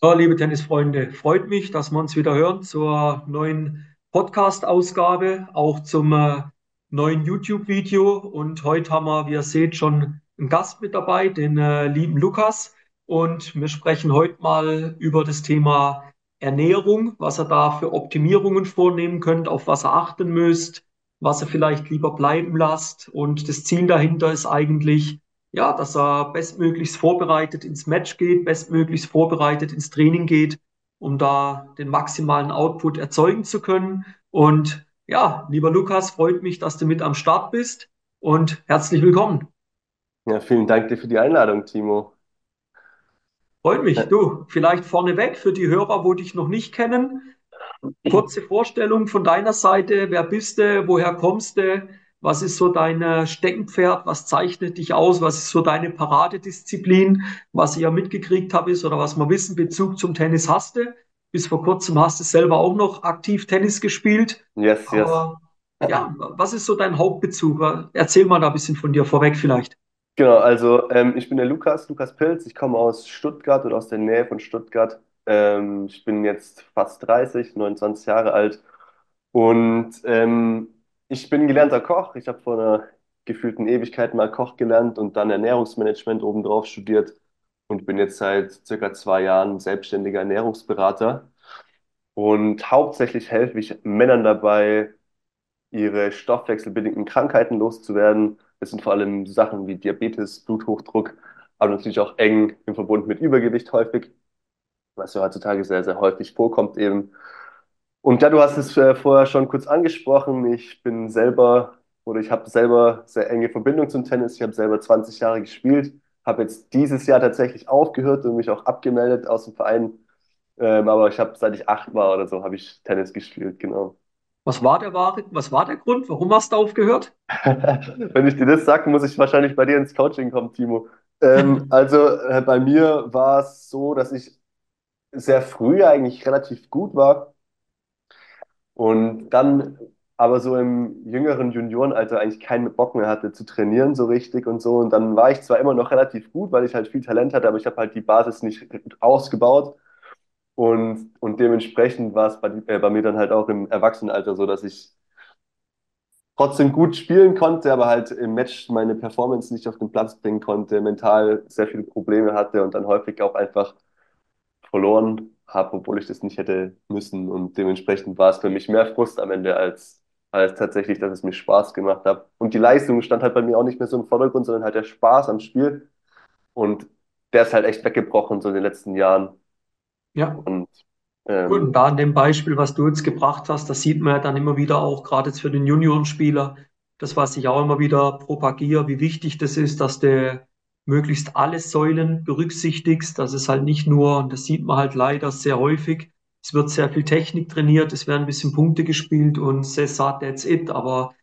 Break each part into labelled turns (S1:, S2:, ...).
S1: So, liebe Tennisfreunde, freut mich, dass wir uns wieder hören zur neuen Podcast-Ausgabe, auch zum äh, neuen YouTube-Video. Und heute haben wir, wie ihr seht, schon einen Gast mit dabei, den äh, lieben Lukas. Und wir sprechen heute mal über das Thema Ernährung, was ihr da für Optimierungen vornehmen könnt, auf was ihr achten müsst, was ihr vielleicht lieber bleiben lasst. Und das Ziel dahinter ist eigentlich, ja, dass er bestmöglichst vorbereitet ins Match geht, bestmöglichst vorbereitet ins Training geht, um da den maximalen Output erzeugen zu können. Und ja, lieber Lukas, freut mich, dass du mit am Start bist und herzlich willkommen.
S2: Ja, vielen Dank dir für die Einladung, Timo.
S1: Freut mich. Du, vielleicht vorneweg für die Hörer, wo dich noch nicht kennen. Kurze Vorstellung von deiner Seite. Wer bist du? Woher kommst du? Was ist so dein Steckenpferd? Was zeichnet dich aus? Was ist so deine Paradedisziplin? Was ich ja mitgekriegt habe, ist oder was wir wissen, Bezug zum Tennis hast du. Bis vor kurzem hast du selber auch noch aktiv Tennis gespielt.
S2: Yes, yes.
S1: Aber ja, was ist so dein Hauptbezug? Erzähl mal da ein bisschen von dir vorweg vielleicht.
S2: Genau, also ähm, ich bin der Lukas, Lukas Pilz. Ich komme aus Stuttgart oder aus der Nähe von Stuttgart. Ähm, ich bin jetzt fast 30, 29 Jahre alt und ähm, ich bin gelernter Koch. Ich habe vor einer gefühlten Ewigkeit mal Koch gelernt und dann Ernährungsmanagement obendrauf studiert und bin jetzt seit circa zwei Jahren selbstständiger Ernährungsberater. Und hauptsächlich helfe ich Männern dabei, ihre stoffwechselbedingten Krankheiten loszuwerden. Das sind vor allem Sachen wie Diabetes, Bluthochdruck, aber natürlich auch eng im Verbund mit Übergewicht häufig, was ja heutzutage sehr, sehr häufig vorkommt eben. Und ja, du hast es äh, vorher schon kurz angesprochen. Ich bin selber oder ich habe selber sehr enge Verbindung zum Tennis. Ich habe selber 20 Jahre gespielt, habe jetzt dieses Jahr tatsächlich aufgehört und mich auch abgemeldet aus dem Verein. Ähm, aber ich habe, seit ich acht war oder so, habe ich Tennis gespielt, genau.
S1: Was war der wahre, was war der Grund? Warum hast du aufgehört?
S2: Wenn ich dir das sage, muss ich wahrscheinlich bei dir ins Coaching kommen, Timo. Ähm, also äh, bei mir war es so, dass ich sehr früh eigentlich relativ gut war und dann aber so im jüngeren Juniorenalter eigentlich keinen Bock mehr hatte zu trainieren so richtig und so. Und dann war ich zwar immer noch relativ gut, weil ich halt viel Talent hatte, aber ich habe halt die Basis nicht ausgebaut. Und, und dementsprechend war es bei, äh, bei mir dann halt auch im Erwachsenenalter so, dass ich trotzdem gut spielen konnte, aber halt im Match meine Performance nicht auf den Platz bringen konnte, mental sehr viele Probleme hatte und dann häufig auch einfach verloren habe, obwohl ich das nicht hätte müssen. Und dementsprechend war es für mich mehr Frust am Ende als, als tatsächlich, dass es mir Spaß gemacht hat. Und die Leistung stand halt bei mir auch nicht mehr so im Vordergrund, sondern halt der Spaß am Spiel. Und der ist halt echt weggebrochen so in den letzten Jahren.
S1: Ja.
S2: Und
S1: ähm, Gut, und da an dem Beispiel, was du jetzt gebracht hast, das sieht man ja dann immer wieder auch, gerade jetzt für den Juniorenspieler, das, was ich auch immer wieder propagiere, wie wichtig das ist, dass der möglichst alle Säulen berücksichtigst. Das ist halt nicht nur, und das sieht man halt leider sehr häufig, es wird sehr viel Technik trainiert, es werden ein bisschen Punkte gespielt und Cesar, that's it. Aber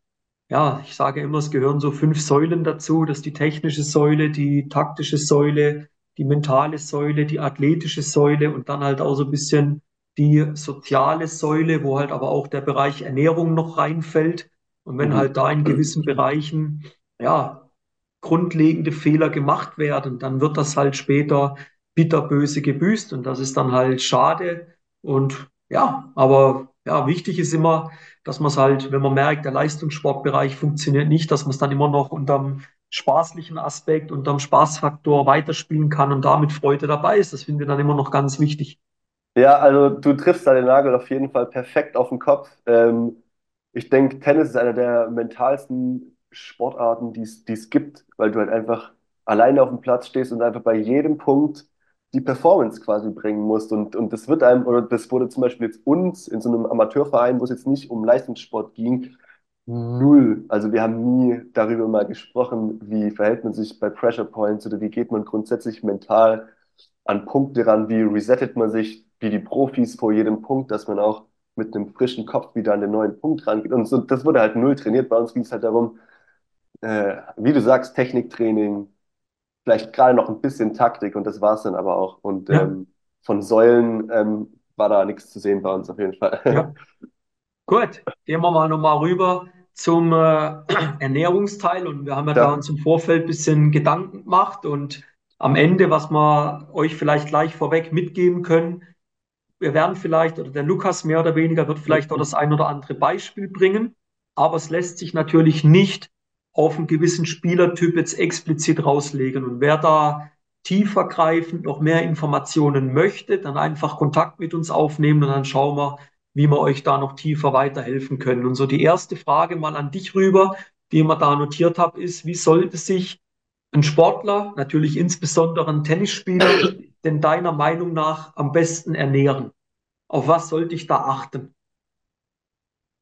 S1: ja, ich sage immer, es gehören so fünf Säulen dazu. Das ist die technische Säule, die taktische Säule, die mentale Säule, die athletische Säule und dann halt auch so ein bisschen die soziale Säule, wo halt aber auch der Bereich Ernährung noch reinfällt. Und wenn mhm. halt da in gewissen Bereichen, ja, grundlegende Fehler gemacht werden, dann wird das halt später bitterböse gebüßt und das ist dann halt schade. Und ja, aber ja, wichtig ist immer, dass man es halt, wenn man merkt, der Leistungssportbereich funktioniert nicht, dass man es dann immer noch unterm spaßlichen Aspekt, unterm Spaßfaktor weiterspielen kann und damit Freude dabei ist. Das finde ich dann immer noch ganz wichtig.
S2: Ja, also du triffst da den Nagel auf jeden Fall perfekt auf den Kopf. Ähm, ich denke, Tennis ist einer der mentalsten Sportarten, die es gibt, weil du halt einfach alleine auf dem Platz stehst und einfach bei jedem Punkt die Performance quasi bringen musst. Und, und das wird einem, oder das wurde zum Beispiel jetzt uns in so einem Amateurverein, wo es jetzt nicht um Leistungssport ging, null. Also wir haben nie darüber mal gesprochen, wie verhält man sich bei Pressure Points oder wie geht man grundsätzlich mental an Punkte ran, wie resettet man sich, wie die Profis vor jedem Punkt, dass man auch mit einem frischen Kopf wieder an den neuen Punkt rangeht. Und so, das wurde halt null trainiert. Bei uns ging es halt darum, äh, wie du sagst, Techniktraining, vielleicht gerade noch ein bisschen Taktik und das war es dann aber auch. Und ja. ähm, von Säulen ähm, war da nichts zu sehen bei uns auf jeden Fall.
S1: Ja. Gut, gehen wir mal nochmal rüber zum äh, Ernährungsteil und wir haben ja, ja. da uns im Vorfeld ein bisschen Gedanken gemacht und am Ende, was wir euch vielleicht gleich vorweg mitgeben können, wir werden vielleicht, oder der Lukas mehr oder weniger wird vielleicht auch das ein oder andere Beispiel bringen, aber es lässt sich natürlich nicht auf einen gewissen Spielertyp jetzt explizit rauslegen. Und wer da tiefergreifend noch mehr Informationen möchte, dann einfach Kontakt mit uns aufnehmen und dann schauen wir, wie wir euch da noch tiefer weiterhelfen können. Und so die erste Frage mal an dich rüber, die mir da notiert habe, ist, wie sollte sich ein Sportler, natürlich insbesondere ein Tennisspieler, denn deiner Meinung nach am besten ernähren? Auf was sollte ich da achten?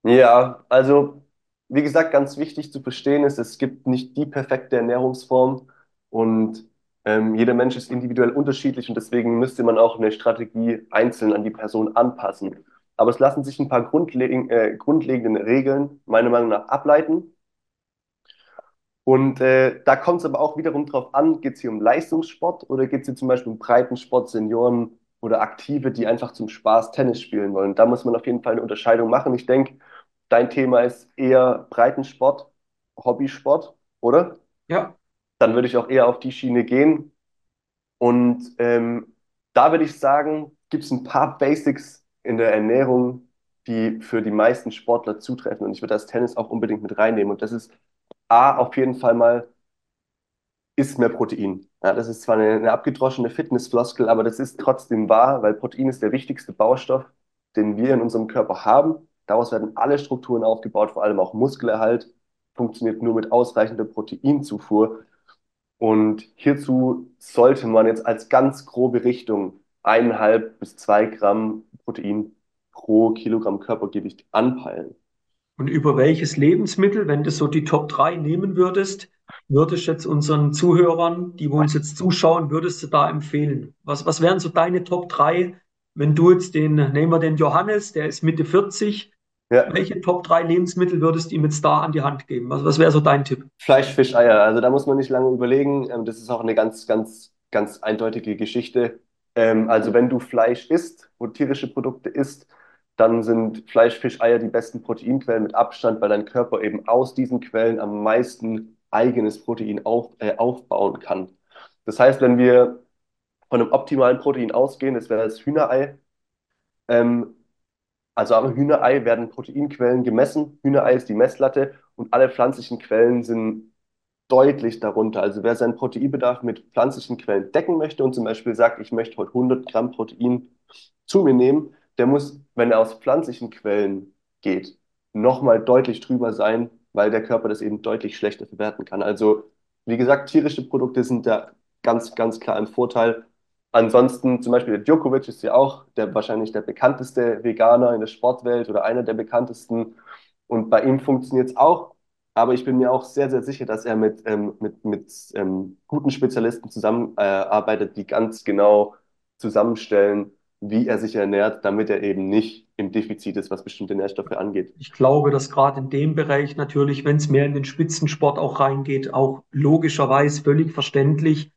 S2: Ja, also wie gesagt, ganz wichtig zu verstehen ist, es gibt nicht die perfekte Ernährungsform und ähm, jeder Mensch ist individuell unterschiedlich und deswegen müsste man auch eine Strategie einzeln an die Person anpassen. Aber es lassen sich ein paar grundleg äh, grundlegende Regeln meiner Meinung nach ableiten. Und äh, da kommt es aber auch wiederum drauf an, geht es hier um Leistungssport oder geht es hier zum Beispiel um Breitensport, Senioren oder Aktive, die einfach zum Spaß Tennis spielen wollen. Da muss man auf jeden Fall eine Unterscheidung machen. Ich denke, dein Thema ist eher Breitensport, Hobbysport, oder?
S1: Ja.
S2: Dann würde ich auch eher auf die Schiene gehen. Und ähm, da würde ich sagen, gibt es ein paar Basics in der Ernährung, die für die meisten Sportler zutreffen. Und ich würde das Tennis auch unbedingt mit reinnehmen. Und das ist A, auf jeden Fall mal, isst mehr Protein. Ja, das ist zwar eine, eine abgedroschene Fitnessfloskel, aber das ist trotzdem wahr, weil Protein ist der wichtigste Baustoff, den wir in unserem Körper haben. Daraus werden alle Strukturen aufgebaut, vor allem auch Muskelerhalt funktioniert nur mit ausreichender Proteinzufuhr. Und hierzu sollte man jetzt als ganz grobe Richtung eineinhalb bis zwei Gramm Protein pro Kilogramm Körpergewicht anpeilen.
S1: Und über welches Lebensmittel, wenn du so die Top 3 nehmen würdest, würdest du jetzt unseren Zuhörern, die uns jetzt zuschauen, würdest du da empfehlen? Was, was wären so deine Top 3, wenn du jetzt den, nehmen wir den Johannes, der ist Mitte 40, ja. welche Top 3 Lebensmittel würdest du ihm jetzt da an die Hand geben? Was, was wäre so dein Tipp?
S2: Fleisch, Fisch, Eier. Also da muss man nicht lange überlegen. Ähm, das ist auch eine ganz, ganz, ganz eindeutige Geschichte. Ähm, also wenn du Fleisch isst und tierische Produkte isst, dann sind Fleisch, Fisch, Eier die besten Proteinquellen mit Abstand, weil dein Körper eben aus diesen Quellen am meisten eigenes Protein auf, äh, aufbauen kann. Das heißt, wenn wir von einem optimalen Protein ausgehen, das wäre das Hühnerei. Ähm, also am Hühnerei werden Proteinquellen gemessen. Hühnerei ist die Messlatte und alle pflanzlichen Quellen sind deutlich darunter. Also wer seinen Proteinbedarf mit pflanzlichen Quellen decken möchte und zum Beispiel sagt, ich möchte heute 100 Gramm Protein zu mir nehmen, der muss, wenn er aus pflanzlichen Quellen geht, nochmal deutlich drüber sein, weil der Körper das eben deutlich schlechter verwerten kann. Also, wie gesagt, tierische Produkte sind da ganz, ganz klar im Vorteil. Ansonsten, zum Beispiel der Djokovic ist ja auch der, wahrscheinlich der bekannteste Veganer in der Sportwelt oder einer der bekanntesten. Und bei ihm funktioniert es auch. Aber ich bin mir auch sehr, sehr sicher, dass er mit, ähm, mit, mit ähm, guten Spezialisten zusammenarbeitet, äh, die ganz genau zusammenstellen, wie er sich ernährt, damit er eben nicht im Defizit ist, was bestimmte Nährstoffe angeht.
S1: Ich glaube, dass gerade in dem Bereich natürlich, wenn es mehr in den Spitzensport auch reingeht, auch logischerweise völlig verständlich,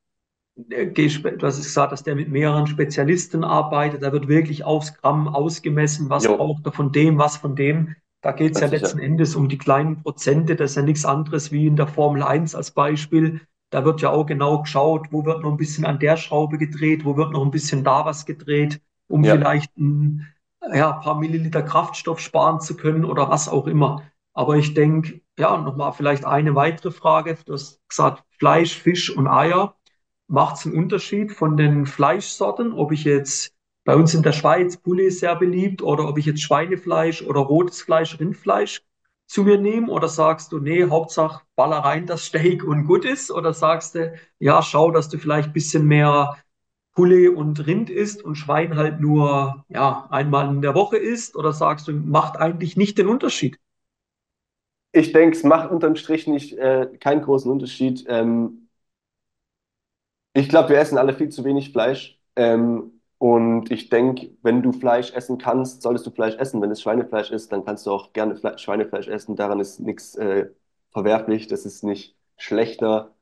S1: du hast gesagt, dass der mit mehreren Spezialisten arbeitet, da wird wirklich aufs Gramm ausgemessen, was jo. braucht er von dem, was von dem. Da geht es ja letzten Endes um die kleinen Prozente, das ist ja nichts anderes wie in der Formel 1 als Beispiel. Da wird ja auch genau geschaut, wo wird noch ein bisschen an der Schraube gedreht, wo wird noch ein bisschen da was gedreht um ja. vielleicht ein ja, paar Milliliter Kraftstoff sparen zu können oder was auch immer. Aber ich denke, ja, nochmal vielleicht eine weitere Frage. Du hast gesagt, Fleisch, Fisch und Eier. Macht es einen Unterschied von den Fleischsorten, ob ich jetzt bei uns in der Schweiz Poulet sehr beliebt oder ob ich jetzt Schweinefleisch oder rotes Fleisch, Rindfleisch zu mir nehme? Oder sagst du, nee, Hauptsache baller rein das Steak und gut ist? Oder sagst du, ja, schau, dass du vielleicht ein bisschen mehr Poulet und Rind isst und Schwein halt nur ja, einmal in der Woche isst? Oder sagst du, macht eigentlich nicht den Unterschied?
S2: Ich denke, es macht unterm Strich nicht äh, keinen großen Unterschied. Ähm, ich glaube, wir essen alle viel zu wenig Fleisch. Ähm, und ich denke, wenn du Fleisch essen kannst, solltest du Fleisch essen. Wenn es Schweinefleisch ist, dann kannst du auch gerne Fle Schweinefleisch essen. Daran ist nichts äh, verwerflich. Das ist nicht schlechter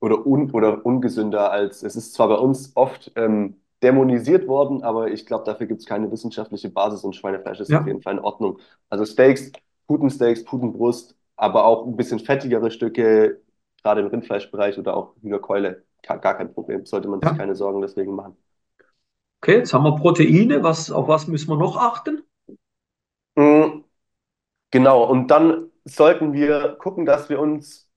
S2: oder, un oder ungesünder als, es ist zwar bei uns oft ähm, dämonisiert worden, aber ich glaube, dafür gibt es keine wissenschaftliche Basis und Schweinefleisch ist ja. auf jeden Fall in Ordnung. Also Steaks, Putensteaks, Putenbrust, aber auch ein bisschen fettigere Stücke, gerade im Rindfleischbereich oder auch Hühnerkeule, gar kein Problem. Sollte man sich
S1: Ja.
S2: keine Sorgen deswegen machen.
S1: Okay, jetzt haben wir Proteine. Was, auf was müssen wir noch achten?
S2: Mm, Genau, und dann sollten wir gucken, dass wir uns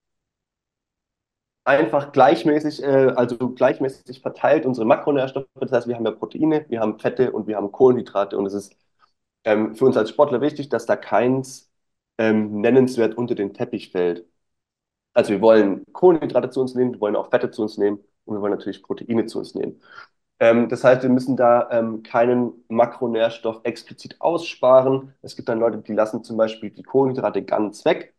S2: einfach gleichmäßig, äh, also gleichmäßig verteilt unsere Makronährstoffe. Das heißt, wir haben ja Proteine, wir haben Fette und wir haben Kohlenhydrate. Und es ist ähm, für uns als Sportler wichtig, dass da keins ähm, nennenswert unter den Teppich fällt. Also wir wollen Kohlenhydrate zu uns nehmen, wir wollen auch Fette zu uns nehmen und wir wollen natürlich Proteine zu uns nehmen. Ähm, das heißt, wir müssen da ähm, keinen Makronährstoff explizit aussparen. Es gibt dann Leute, die lassen zum Beispiel die Kohlenhydrate ganz weg.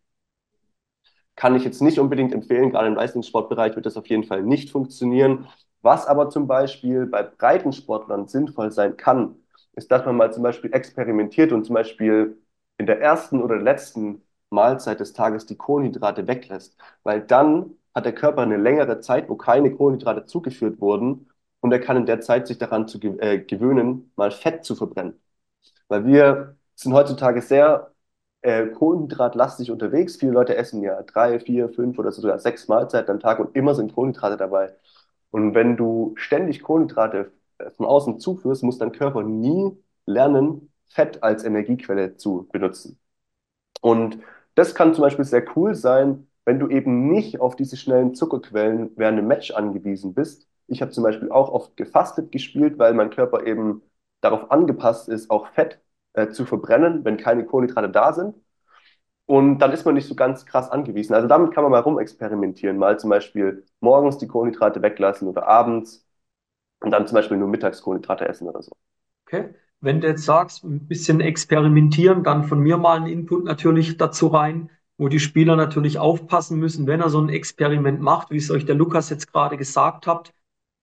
S2: Kann ich jetzt nicht unbedingt empfehlen, gerade im Leistungssportbereich wird das auf jeden Fall nicht funktionieren. Was aber zum Beispiel bei Breitensportlern sinnvoll sein kann, ist, dass man mal zum Beispiel experimentiert und zum Beispiel in der ersten oder letzten Mahlzeit des Tages die Kohlenhydrate weglässt. Weil dann hat der Körper eine längere Zeit, wo keine Kohlenhydrate zugeführt wurden und er kann in der Zeit sich daran zu äh, gewöhnen, mal Fett zu verbrennen. Weil wir sind heutzutage sehr äh, kohlenhydratlastig unterwegs. Viele Leute essen ja drei, vier, fünf oder sogar sechs Mahlzeiten am Tag und immer sind Kohlenhydrate dabei. Und wenn du ständig Kohlenhydrate äh, von außen zuführst, muss dein Körper nie lernen, Fett als Energiequelle zu benutzen. Und das kann zum Beispiel sehr cool sein, wenn du eben nicht auf diese schnellen Zuckerquellen während einem Match angewiesen bist. Ich habe zum Beispiel auch oft gefastet gespielt, weil mein Körper eben darauf angepasst ist, auch Fett äh, zu verbrennen, wenn keine Kohlenhydrate da sind. Und dann ist man nicht so ganz krass angewiesen. Also damit kann man mal rumexperimentieren. Mal zum Beispiel morgens die Kohlenhydrate weglassen oder abends und dann zum Beispiel nur mittags Kohlenhydrate essen oder so.
S1: Okay. Wenn du jetzt sagst, ein bisschen experimentieren, dann von mir mal ein Input natürlich dazu rein, wo die Spieler natürlich aufpassen müssen, wenn er so ein Experiment macht, wie es euch der Lukas jetzt gerade gesagt hat,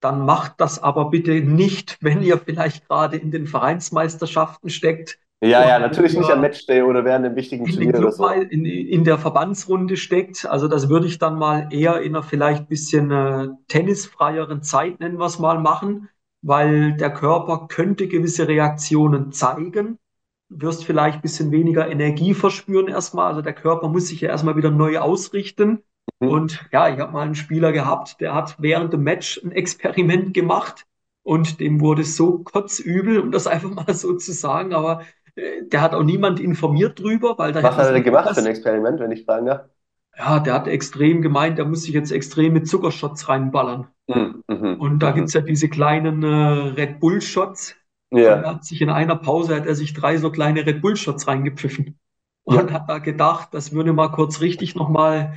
S1: dann macht das aber bitte nicht, wenn ihr vielleicht gerade in den Vereinsmeisterschaften steckt
S2: Ja, ja, natürlich nicht am Matchday oder während einem wichtigen
S1: in
S2: Turnier oder so.
S1: in, in der Verbandsrunde steckt. Also das würde ich dann mal eher in einer vielleicht bisschen äh, tennisfreieren Zeit, nennen wir es mal, machen, weil der Körper könnte gewisse Reaktionen zeigen. Du wirst vielleicht ein bisschen weniger Energie verspüren erstmal. Also der Körper muss sich ja erstmal wieder neu ausrichten.
S2: Mhm.
S1: Und ja, ich habe mal einen Spieler gehabt, der hat während dem Match ein Experiment gemacht und dem wurde so kotzübel, um das einfach mal so zu sagen. Aber äh, der hat auch niemand informiert drüber, weil da
S2: Was hat er denn gemacht für ein Experiment, wenn ich fragen darf?
S1: Ja, der hat extrem gemeint, der muss sich jetzt extrem mit Zuckershots reinballern.
S2: Mhm, mhm,
S1: Und da
S2: mhm.
S1: gibt's ja diese kleinen äh, Red Bull-Shots. Und er
S2: Ja,
S1: hat sich in einer Pause, hat er sich drei so kleine Red Bull-Shots reingepfiffen.
S2: ja,
S1: Und hat da gedacht, das würde mal kurz richtig nochmal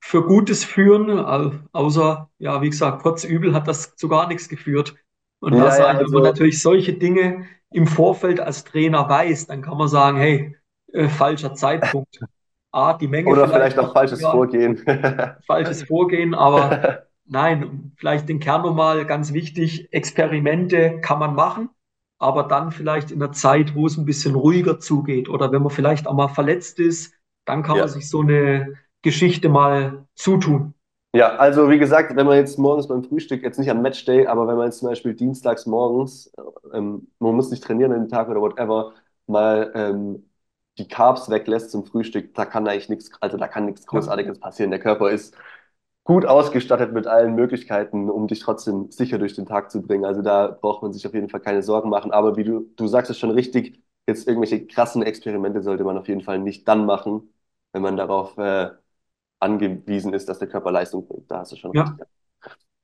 S1: für Gutes führen. Au- Außer, ja, wie gesagt, kotzübel hat das zu gar nichts geführt. Und da
S2: ja, ja,
S1: sage ich, wenn man
S2: also,
S1: natürlich solche Dinge im Vorfeld als Trainer weiß, dann kann man sagen, hey, äh, falscher Zeitpunkt. A, die Menge
S2: oder
S1: vielleicht
S2: vielleicht auch falsches
S1: ja,
S2: Vorgehen.
S1: falsches Vorgehen, aber nein, vielleicht den Kern nochmal ganz wichtig, Experimente kann man machen, aber dann vielleicht in einer Zeit, wo es ein bisschen ruhiger zugeht oder wenn man vielleicht auch mal verletzt ist, dann kann man
S2: Ja.
S1: sich so eine Geschichte mal zutun.
S2: Ja, also wie gesagt, wenn man jetzt morgens beim Frühstück, jetzt nicht am Matchday, aber wenn man jetzt zum Beispiel dienstags morgens, ähm, man muss nicht trainieren an dem Tag oder whatever, mal ähm, die Carbs weglässt zum Frühstück, da kann eigentlich nichts, also da kann nichts Großartiges passieren. Der Körper ist gut ausgestattet mit allen Möglichkeiten, um dich trotzdem sicher durch den Tag zu bringen. Also da braucht man sich auf jeden Fall keine Sorgen machen. Aber wie du, du sagst es schon richtig, jetzt irgendwelche krassen Experimente sollte man auf jeden Fall nicht dann machen, wenn man darauf äh, angewiesen ist, dass der Körper Leistung bringt. Da hast du schon
S1: ja,
S2: Ja.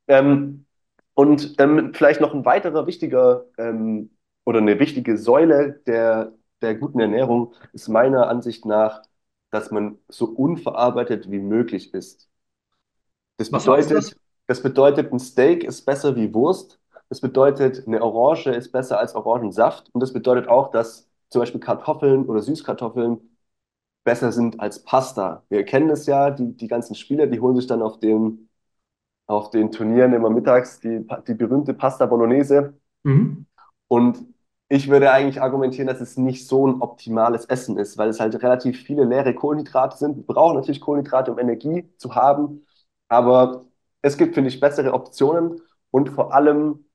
S2: Ähm, und ähm, vielleicht noch ein weiterer wichtiger ähm, oder eine wichtige Säule der, der guten Ernährung ist meiner Ansicht nach, dass man so unverarbeitet wie möglich isst. Das
S1: was heißt das?
S2: bedeutet, das bedeutet, ein Steak ist besser wie Wurst. Das bedeutet, eine Orange ist besser als Orangensaft. Und das bedeutet auch, dass zum Beispiel Kartoffeln oder Süßkartoffeln besser sind als Pasta. Wir kennen das ja, die, die ganzen Spieler, die holen sich dann auf den, auf den Turnieren immer mittags die, die berühmte Pasta Bolognese.
S1: Mhm.
S2: Und ich würde eigentlich argumentieren, dass es nicht so ein optimales Essen ist, weil es halt relativ viele leere Kohlenhydrate sind. Wir brauchen natürlich Kohlenhydrate, um Energie zu haben, aber es gibt, finde ich, bessere Optionen und vor allem,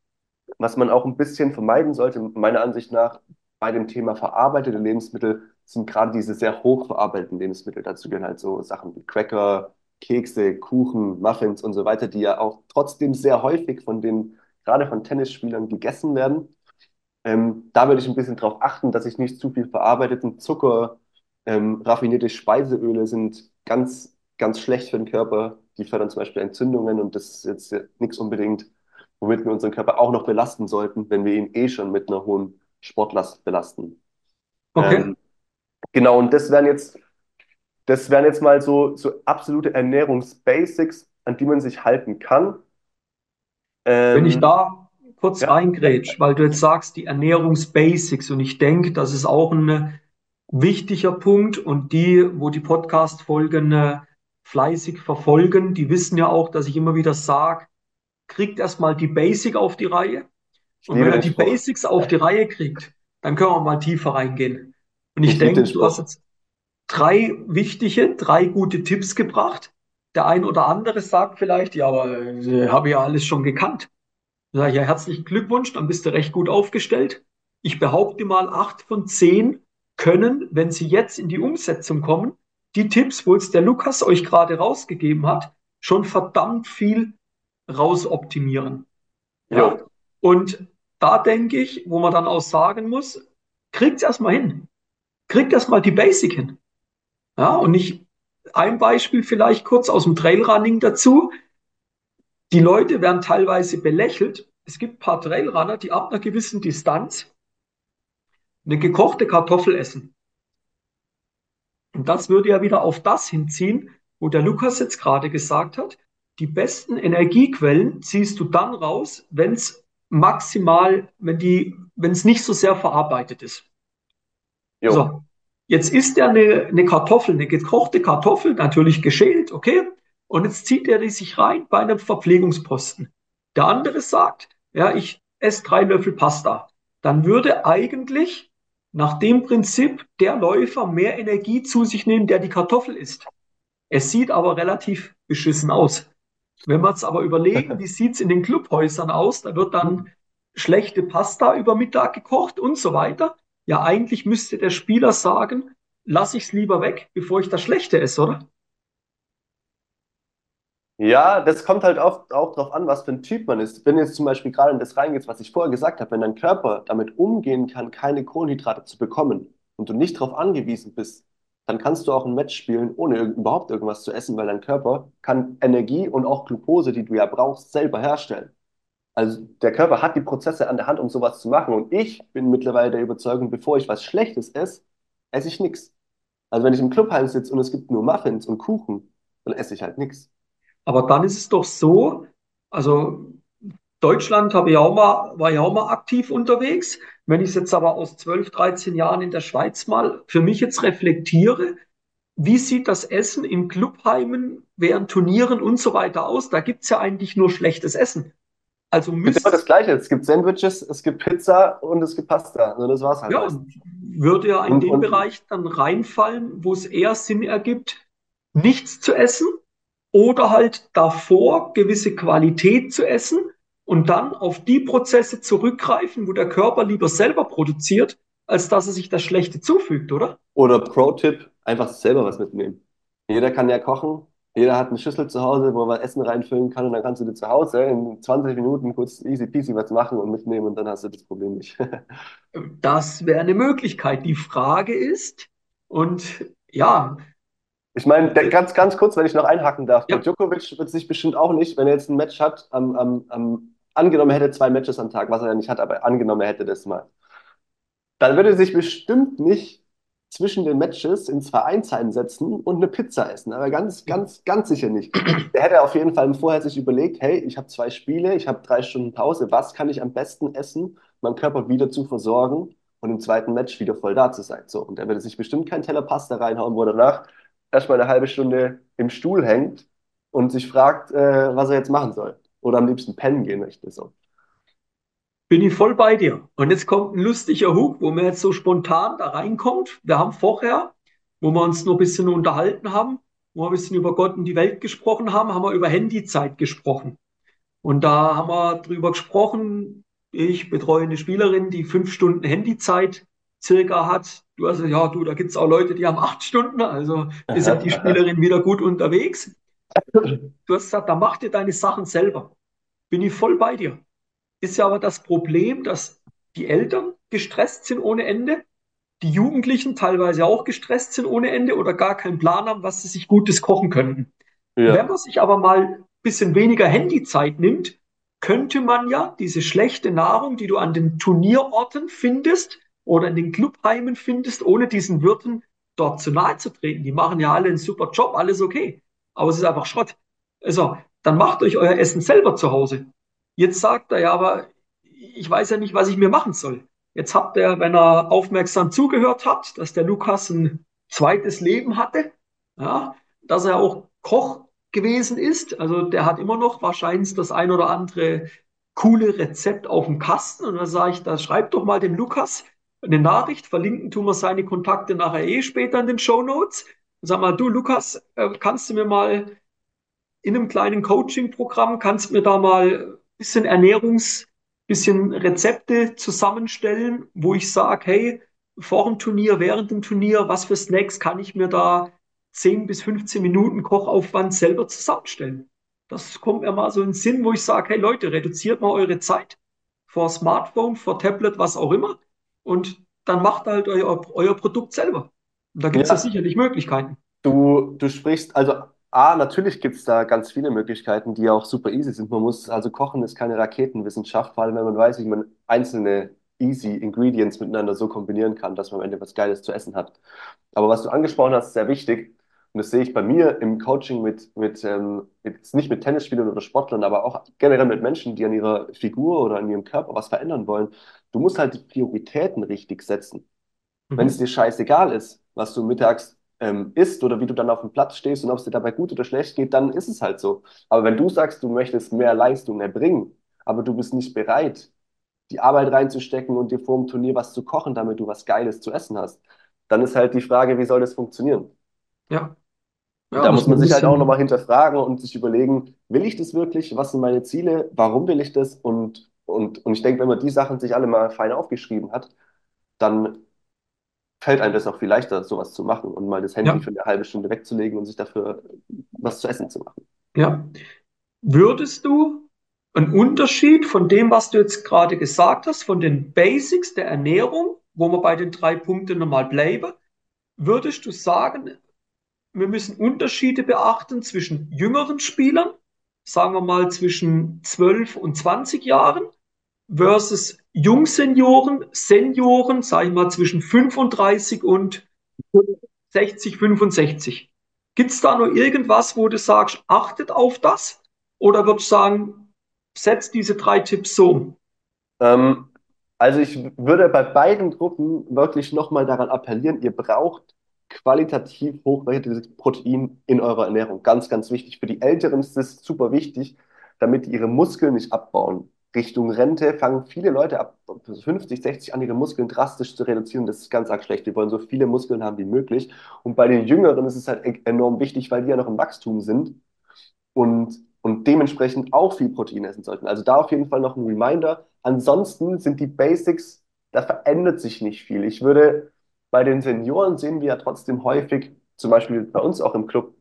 S2: was man auch ein bisschen vermeiden sollte, meiner Ansicht nach, bei dem Thema verarbeitete Lebensmittel sind gerade diese sehr hochverarbeiteten Lebensmittel. Dazu gehören halt so Sachen wie Cracker, Kekse, Kuchen, Muffins und so weiter, die ja auch trotzdem sehr häufig von den, gerade von Tennisspielern gegessen werden. Ähm, da würde ich ein bisschen darauf achten, dass ich nicht zu viel verarbeiteten Zucker, ähm, raffinierte Speiseöle sind ganz, ganz schlecht für den Körper. Die fördern zum Beispiel Entzündungen und das ist jetzt nichts unbedingt, womit wir unseren Körper auch noch belasten sollten, wenn wir ihn eh schon mit einer hohen Sportlast belasten.
S1: Okay.
S2: Ähm, genau, und das wären jetzt, das wären jetzt mal so, so absolute Ernährungsbasics, an die man sich halten kann.
S1: Wenn ich
S2: Ähm,
S1: da kurz
S2: ja,
S1: reingrätsch, weil du jetzt sagst, die Ernährungsbasics und ich denke, das ist auch ein äh, wichtiger Punkt und die, wo die Podcast-Folgen äh, fleißig verfolgen, die wissen ja auch, dass ich immer wieder sage, kriegt erstmal die Basic auf die Reihe und wenn er die
S2: Spruch.
S1: Basics auf die Reihe kriegt, dann können wir mal tiefer reingehen. Und ich
S2: Ich
S1: denke, du hast jetzt drei wichtige, drei gute Tipps gebracht. Der ein oder andere sagt vielleicht, ja, aber äh, habe ich ja alles schon gekannt. Sage ich, ja, herzlichen Glückwunsch, dann bist du recht gut aufgestellt. Ich behaupte mal, acht von zehn können, wenn sie jetzt in die Umsetzung kommen, die Tipps, wo jetzt der Lukas euch gerade rausgegeben hat, schon verdammt viel rausoptimieren. Ja,
S2: Jo,
S1: und da denke ich, wo man dann auch sagen muss, kriegt erstmal hin. Kriegt erstmal die Basic hin. Ja, und nicht ein Beispiel vielleicht kurz aus dem Trailrunning dazu. Die Leute werden teilweise belächelt. Es gibt ein paar Trailrunner, die ab einer gewissen Distanz eine gekochte Kartoffel essen. Und das würde ja wieder auf das hinziehen, wo der Lukas jetzt gerade gesagt hat, die besten Energiequellen ziehst du dann raus, wenn es maximal, wenn die, wenn es nicht so sehr verarbeitet ist.
S2: jo.
S1: So, jetzt isst er eine, eine Kartoffel, eine gekochte Kartoffel, natürlich geschält, okay? Und jetzt zieht er die sich rein bei einem Verpflegungsposten. Der andere sagt, ja, ich esse drei Löffel Pasta. Dann würde eigentlich nach dem Prinzip der Läufer mehr Energie zu sich nehmen, der die Kartoffel isst. Es sieht aber relativ beschissen aus. Wenn wir uns aber überlegen, wie sieht's in den Clubhäusern aus, da wird dann schlechte Pasta über Mittag gekocht und so weiter. Ja, eigentlich müsste der Spieler sagen, lass ich's lieber weg, bevor ich das Schlechte esse, oder?
S2: Ja, das kommt halt auch, auch drauf an, was für ein Typ man ist. Wenn jetzt zum Beispiel gerade in das reingehst, was ich vorher gesagt habe, wenn dein Körper damit umgehen kann, keine Kohlenhydrate zu bekommen und du nicht darauf angewiesen bist, dann kannst du auch ein Match spielen, ohne irg überhaupt irgendwas zu essen, weil dein Körper kann Energie und auch Glucose, die du ja brauchst, selber herstellen. Also der Körper hat die Prozesse an der Hand, um sowas zu machen. Und ich bin mittlerweile der Überzeugung, bevor ich was Schlechtes esse, esse ich nichts. Also wenn ich im Clubheim sitze und es gibt nur Muffins und Kuchen, dann esse ich halt nichts.
S1: Aber dann ist es doch so, also Deutschland habe ich auch mal, war ja auch mal aktiv unterwegs. Wenn ich es jetzt aber aus 12, 13 Jahren in der Schweiz mal für mich jetzt reflektiere, wie sieht das Essen in Clubheimen während Turnieren und so weiter aus? Da gibt es ja eigentlich nur schlechtes Essen. Also
S2: Es gibt immer das Gleiche. Es gibt Sandwiches, es gibt Pizza und es gibt Pasta. Also das war's halt
S1: Ja,
S2: meistens.
S1: würde ja in
S2: Und,
S1: den
S2: und
S1: Bereich dann reinfallen, wo es eher Sinn ergibt, nichts zu essen oder halt davor gewisse Qualität zu essen und dann auf die Prozesse zurückgreifen, wo der Körper lieber selber produziert, als dass er sich das Schlechte zufügt, oder?
S2: oder Pro-Tipp, einfach selber was mitnehmen. Jeder kann ja kochen. Jeder hat eine Schüssel zu Hause, wo man Essen reinfüllen kann und dann kannst du dir zu Hause in 20 Minuten kurz easy peasy was machen und mitnehmen und dann hast du das Problem nicht.
S1: Das wäre eine Möglichkeit. Die Frage ist, und ja,
S2: Ich meine, der, ganz, ganz kurz, wenn ich noch einhaken darf,
S1: ja,
S2: Djokovic wird sich bestimmt auch nicht, wenn er jetzt ein Match hat, am, am, am, angenommen, er hätte zwei Matches am Tag, was er ja nicht hat, aber angenommen, er hätte das mal. Dann würde er sich bestimmt nicht zwischen den Matches ins Vereinsheim setzen und eine Pizza essen. Aber ganz, ganz, ganz sicher nicht. Der hätte auf jeden Fall vorher sich überlegt, hey, ich habe zwei Spiele, ich habe drei Stunden Pause, was kann ich am besten essen, meinen Körper wieder zu versorgen und im zweiten Match wieder voll da zu sein. So, und er würde sich bestimmt keinen Teller Pasta reinhauen, wo er danach erstmal eine halbe Stunde im Stuhl hängt und sich fragt, äh, was er jetzt machen soll. Oder am liebsten pennen gehen möchte. So.
S1: Bin ich voll bei dir. Und jetzt kommt ein lustiger Hook, wo man jetzt so spontan da reinkommt. Wir haben vorher, wo wir uns noch ein bisschen unterhalten haben, wo wir ein bisschen über Gott und die Welt gesprochen haben, haben wir über Handyzeit gesprochen. Und da haben wir drüber gesprochen. Ich betreue eine Spielerin, die fünf Stunden Handyzeit circa hat. Du hast ja, du, da gibt's auch Leute, die haben acht Stunden. Also ist ja die Spielerin wieder gut unterwegs. Du hast gesagt, da mach dir deine Sachen selber. Bin ich voll bei dir. Ist ja aber das Problem, dass die Eltern gestresst sind ohne Ende, die Jugendlichen teilweise auch gestresst sind ohne Ende oder gar keinen Plan haben, was sie sich Gutes kochen könnten. Wenn
S2: Ja,
S1: man sich aber mal ein bisschen weniger Handyzeit nimmt, könnte man ja diese schlechte Nahrung, die du an den Turnierorten findest oder in den Clubheimen findest, ohne diesen Wirten dort zu nahe zu treten. Die machen ja alle einen super Job, alles okay. Aber es ist einfach Schrott. Also, dann macht euch euer Essen selber zu Hause. Jetzt sagt er ja, aber ich weiß ja nicht, was ich mir machen soll. Jetzt habt ihr, wenn er aufmerksam zugehört hat, dass der Lukas ein zweites Leben hatte, ja, dass er auch Koch gewesen ist. Also der hat immer noch wahrscheinlich das ein oder andere coole Rezept auf dem Kasten. Und dann sage ich, da schreibt doch mal dem Lukas eine Nachricht. Verlinken tun wir seine Kontakte nachher eh später in den Show Notes. Sag mal, du Lukas, äh, kannst du mir mal in einem kleinen Coaching-Programm, kannst du mir da mal ein bisschen Ernährungs-, bisschen Rezepte zusammenstellen, wo ich sage, hey, vor dem Turnier, während dem Turnier, was für Snacks kann ich mir da 10 bis 15 Minuten Kochaufwand selber zusammenstellen? Das kommt mir mal so in den Sinn, wo ich sage, hey Leute, reduziert mal eure Zeit vor Smartphone, vor Tablet, was auch immer, und dann macht halt euer, euer Produkt selber. Und da gibt es ja
S2: ja,
S1: sicherlich Möglichkeiten.
S2: Du, du sprichst, also A, natürlich gibt es da ganz viele Möglichkeiten, die auch super easy sind. Man muss, also Kochen ist keine Raketenwissenschaft, vor allem wenn man weiß, wie man einzelne easy Ingredients miteinander so kombinieren kann, dass man am Ende was Geiles zu essen hat. Aber was du angesprochen hast, ist sehr wichtig. Und das sehe ich bei mir im Coaching mit, mit, ähm, jetzt nicht mit Tennisspielern oder Sportlern, aber auch generell mit Menschen, die an ihrer Figur oder an ihrem Körper was verändern wollen. Du musst halt die Prioritäten richtig setzen. Wenn es
S1: Mhm.
S2: dir scheißegal ist, was du mittags ähm, isst oder wie du dann auf dem Platz stehst und ob es dir dabei gut oder schlecht geht, dann ist es halt so. Aber wenn du sagst, du möchtest mehr Leistung erbringen, aber du bist nicht bereit, die Arbeit reinzustecken und dir vor dem Turnier was zu kochen, damit du was Geiles zu essen hast, dann ist halt die Frage, wie soll das funktionieren?
S1: Ja, ja,
S2: da
S1: muss man
S2: man sich halt auch nochmal hinterfragen und sich überlegen, will ich das wirklich? Was sind meine Ziele? Warum will ich das? Und, und, und ich denke, wenn man die Sachen sich alle mal fein aufgeschrieben hat, dann fällt einem das auch viel leichter, sowas zu machen und mal das Handy
S1: Ja,
S2: für eine halbe Stunde wegzulegen und sich dafür was zu essen zu machen.
S1: ja. Würdest du einen Unterschied von dem, was du jetzt gerade gesagt hast, von den Basics der Ernährung, wo wir bei den drei Punkten nochmal bleiben, würdest du sagen, wir müssen Unterschiede beachten zwischen jüngeren Spielern, sagen wir mal zwischen 12 und 20 Jahren, versus Jungsenioren, Senioren, sage ich mal zwischen 35 und 60, 65. Gibt es da noch irgendwas, wo du sagst, achtet auf das? Oder würdest du sagen, setzt diese drei Tipps so um?
S2: Ähm, also ich würde bei beiden Gruppen wirklich nochmal daran appellieren, ihr braucht qualitativ hochwertiges Protein in eurer Ernährung. Ganz, ganz wichtig. Für die Älteren ist das super wichtig, damit die ihre Muskeln nicht abbauen. Richtung Rente fangen viele Leute ab 50, 60 an, ihre Muskeln drastisch zu reduzieren. Das ist ganz arg schlecht. Die wollen so viele Muskeln haben wie möglich. Und bei den Jüngeren ist es halt e- enorm wichtig, weil die ja noch im Wachstum sind und, und dementsprechend auch viel Protein essen sollten. Also da auf jeden Fall noch ein Reminder. Ansonsten sind die Basics, da verändert sich nicht viel. Ich würde bei den Senioren sehen wir ja trotzdem häufig, zum Beispiel bei uns auch im Club,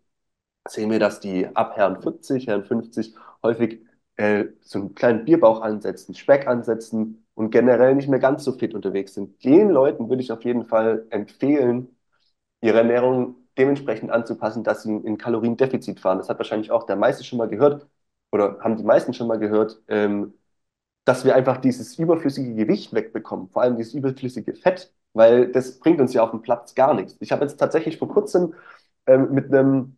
S2: sehen wir, dass die ab Herren 40, Herren 50 häufig äh, so einen kleinen Bierbauch ansetzen, Speck ansetzen und generell nicht mehr ganz so fit unterwegs sind. Den Leuten würde ich auf jeden Fall empfehlen, ihre Ernährung dementsprechend anzupassen, dass sie in Kaloriendefizit fahren. Das hat wahrscheinlich auch der meiste schon mal gehört oder haben die meisten schon mal gehört, ähm, dass wir einfach dieses überflüssige Gewicht wegbekommen, vor allem dieses überflüssige Fett, weil das bringt uns ja auf dem Platz gar nichts. Ich habe jetzt tatsächlich vor kurzem ähm, mit einem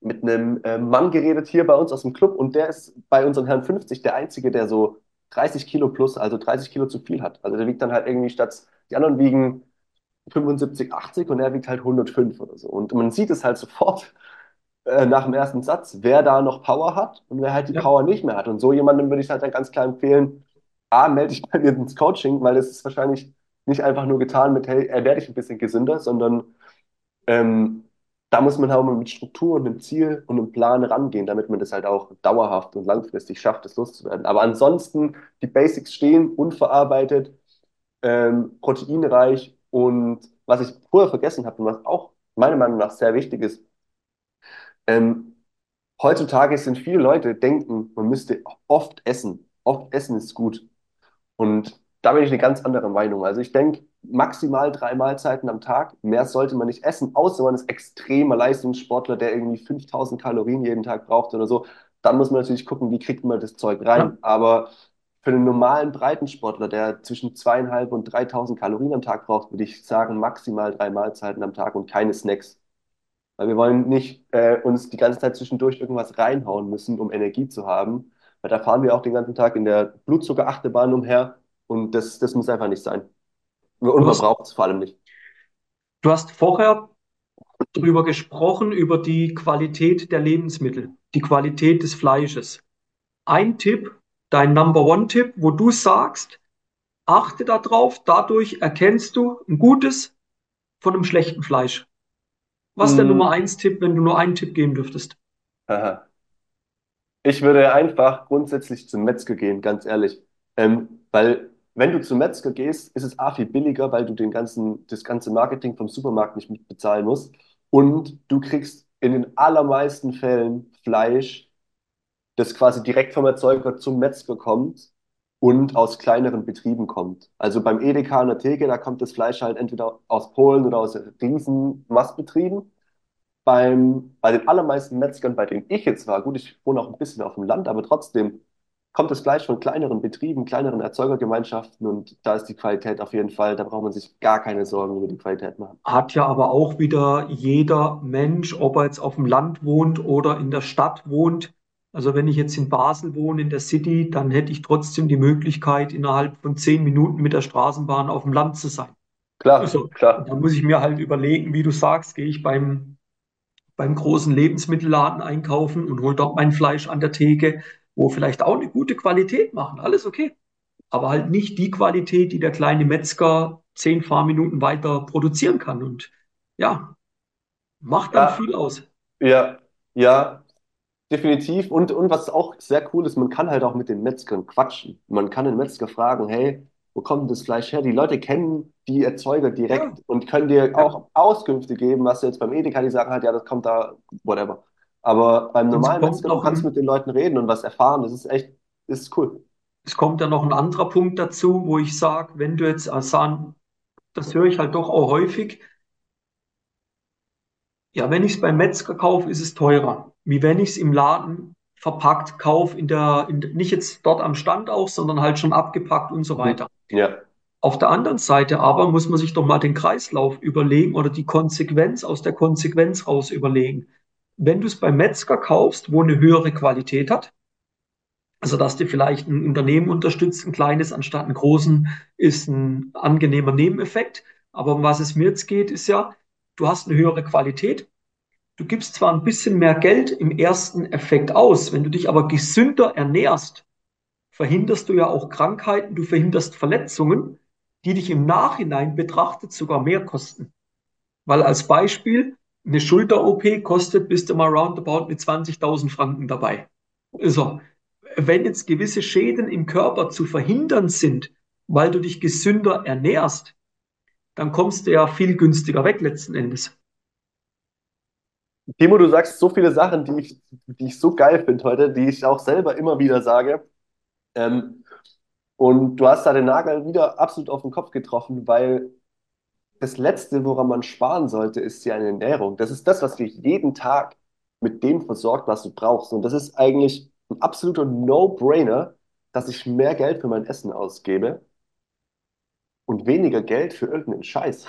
S2: mit einem äh, Mann geredet hier bei uns aus dem Club und der ist bei unseren Herren 50 der Einzige, der so 30 Kilo plus, also 30 Kilo zu viel hat. Also der wiegt dann halt irgendwie statt, die anderen wiegen 75, 80 und er wiegt halt 105 oder so. Und man sieht es halt sofort äh, nach dem ersten Satz, wer da noch Power hat und wer halt die
S1: Ja,
S2: Power nicht mehr hat. Und so jemandem würde ich halt dann ganz klar empfehlen, A, melde dich bei mir ins Coaching, weil es ist wahrscheinlich nicht einfach nur getan mit, hey, er werde ich ein bisschen gesünder, sondern ähm, da muss man halt mit Struktur und einem Ziel und einem Plan rangehen, damit man das halt auch dauerhaft und langfristig schafft, das loszuwerden. Aber ansonsten, die Basics stehen, unverarbeitet, ähm, proteinreich und was ich vorher vergessen habe und was auch meiner Meinung nach sehr wichtig ist, ähm, heutzutage sind viele Leute denken, man müsste oft essen. Oft essen ist gut. Und da bin ich eine ganz andere Meinung. Also ich denke, maximal drei Mahlzeiten am Tag. Mehr sollte man nicht essen, außer man ist extremer Leistungssportler, der irgendwie 5000 Kalorien jeden Tag braucht oder so. Dann muss man natürlich gucken, wie kriegt man das Zeug rein.
S1: Ja.
S2: Aber für einen normalen Breitensportler, der zwischen zweieinhalb und 3000 Kalorien am Tag braucht, würde ich sagen, maximal drei Mahlzeiten am Tag und keine Snacks. Weil wir wollen nicht äh, uns die ganze Zeit zwischendurch irgendwas reinhauen müssen, um Energie zu haben. Weil da fahren wir auch den ganzen Tag in der Blutzuckerachterbahn umher und das, das muss einfach nicht sein. Und man braucht es vor allem nicht.
S1: du hast vorher darüber gesprochen, über die Qualität der Lebensmittel, die Qualität des Fleisches. Ein Tipp, dein Number One-Tipp, wo du sagst, achte darauf, dadurch erkennst du ein gutes von einem schlechten Fleisch. Was ist der Nummer
S2: Mm,
S1: eins Tipp, wenn du nur einen Tipp geben dürftest?
S2: haha. Ich würde einfach grundsätzlich zum Metzger gehen, ganz ehrlich. Ähm, weil wenn du zum Metzger gehst, ist es A viel billiger, weil du den ganzen, das ganze Marketing vom Supermarkt nicht mit bezahlen musst. Und du kriegst in den allermeisten Fällen Fleisch, das quasi direkt vom Erzeuger zum Metzger kommt und aus kleineren Betrieben kommt. Also beim Edeka an der Theke, da kommt das Fleisch halt entweder aus Polen oder aus riesen Mastbetrieben. Beim, bei den allermeisten Metzgern, bei denen ich jetzt war, gut, ich wohne auch ein bisschen auf dem Land, aber trotzdem kommt das Fleisch von kleineren Betrieben, kleineren Erzeugergemeinschaften und da ist die Qualität auf jeden Fall, da braucht man sich gar keine Sorgen über die Qualität machen.
S1: Hat ja aber auch wieder jeder Mensch, ob er jetzt auf dem Land wohnt oder in der Stadt wohnt. Also wenn ich jetzt in Basel wohne, in der City, dann hätte ich trotzdem die Möglichkeit, innerhalb von zehn Minuten mit der Straßenbahn auf dem Land zu sein.
S2: Klar,
S1: Also,
S2: klar.
S1: da muss ich mir halt überlegen, wie du sagst, gehe ich beim, beim großen Lebensmittelladen einkaufen und hole dort mein Fleisch an der Theke, wo vielleicht auch eine gute Qualität machen. Alles okay. Aber halt nicht die Qualität, die der kleine Metzger zehn Fahrminuten weiter produzieren kann. Und ja, macht dann
S2: Ja,
S1: viel aus.
S2: ja, ja. Definitiv. Und, und was auch sehr cool ist, man kann halt auch mit den Metzgern quatschen. Man kann den Metzger fragen, hey, wo kommt das Fleisch her? Die Leute kennen die Erzeuger
S1: Ja,
S2: direkt und können dir
S1: ja.
S2: auch Auskünfte geben, was du jetzt beim Edeka, die sagen halt, ja, das kommt da, whatever. Aber beim normalen Metzger, du kannst mit
S1: ein,
S2: den Leuten reden und was erfahren. Das ist echt, das ist cool.
S1: es kommt ja noch ein anderer Punkt dazu, wo ich sage, wenn du jetzt, also, das höre ich halt doch auch häufig, Ja, wenn ich es beim Metzger kaufe, ist es teurer, wie wenn ich es im Laden verpackt kaufe, in der, in, nicht jetzt dort am Stand auch, sondern halt schon abgepackt und so weiter.
S2: Ja,
S1: Auf der anderen Seite aber muss man sich doch mal den Kreislauf überlegen oder die Konsequenz aus der Konsequenz raus überlegen. Wenn du es beim Metzger kaufst, wo eine höhere Qualität hat, also dass du vielleicht ein Unternehmen unterstützt, ein kleines anstatt einen großen, ist ein angenehmer Nebeneffekt. Aber um was es mir jetzt geht, ist ja, du hast eine höhere Qualität. Du gibst zwar ein bisschen mehr Geld im ersten Effekt aus, wenn du dich aber gesünder ernährst, verhinderst du ja auch Krankheiten, du verhinderst Verletzungen, die dich im Nachhinein betrachtet sogar mehr kosten. Weil als Beispiel, eine Schulter-OP kostet, bist du mal roundabout mit 20.000 Franken dabei. So, wenn jetzt gewisse Schäden im Körper zu verhindern sind, weil du dich gesünder ernährst, dann kommst du ja viel günstiger weg letzten Endes.
S2: Timo, du sagst so viele Sachen, die ich, die ich so geil finde heute, die ich auch selber immer wieder sage. Ähm, und du hast da den Nagel wieder absolut auf den Kopf getroffen, weil das Letzte, woran man sparen sollte, ist ja eine Ernährung. Das ist das, was dich jeden Tag mit dem versorgt, was du brauchst. Und das ist eigentlich ein absoluter No-Brainer, dass ich mehr Geld für mein Essen ausgebe und weniger Geld für irgendeinen Scheiß.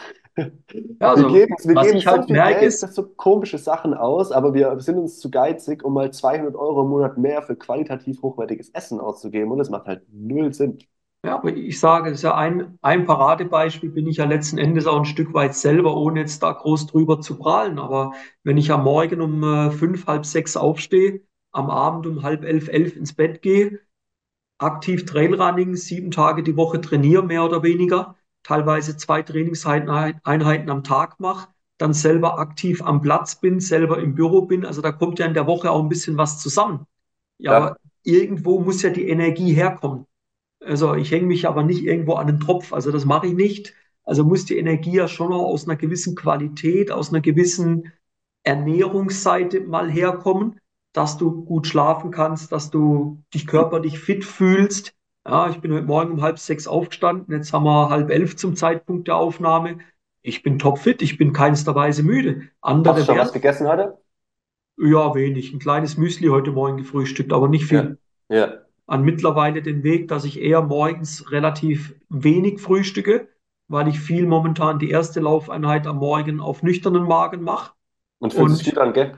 S1: Ja,
S2: Wir
S1: also,
S2: geben, wir geben so
S1: halt
S2: viel Geld für
S1: ist,
S2: so komische Sachen aus, aber wir sind uns zu geizig, um mal 200 Euro im Monat mehr für qualitativ hochwertiges Essen auszugeben. Und das macht halt null Sinn.
S1: Ja, aber ich sage, das ist ja ein, ein Paradebeispiel, bin ich ja letzten Endes auch ein Stück weit selber, ohne jetzt da groß drüber zu prahlen. Aber wenn ich am Morgen um äh, fünf, halb sechs aufstehe, am Abend um halb elf, elf ins Bett gehe, aktiv Trailrunning, sieben Tage die Woche trainiere, mehr oder weniger, teilweise zwei Trainingseinheiten am Tag mache, dann selber aktiv am Platz bin, selber im Büro bin. Also da kommt ja in der Woche auch ein bisschen was zusammen. Ja,
S2: Ja,
S1: aber irgendwo muss ja die Energie herkommen. Also ich hänge mich aber nicht irgendwo an den Tropf, also das mache ich nicht. Also muss die Energie ja schon auch aus einer gewissen Qualität, aus einer gewissen Ernährungsseite mal herkommen. dass du gut schlafen kannst, dass du dich körperlich fit fühlst. Ja, ich bin heute Morgen um halb sechs aufgestanden. Jetzt haben wir halb elf zum Zeitpunkt der Aufnahme. Ich bin topfit, ich bin keinster Weise müde.
S2: Andere Hast du schon was gegessen heute?
S1: Ja, wenig. Ein kleines Müsli heute Morgen gefrühstückt, aber nicht viel.
S2: Ja. ja.
S1: An mittlerweile den Weg, dass ich eher morgens relativ wenig frühstücke, weil ich viel momentan die erste Laufeinheit am Morgen auf nüchternen Magen mache.
S2: Und fühlt sich gut an, gell?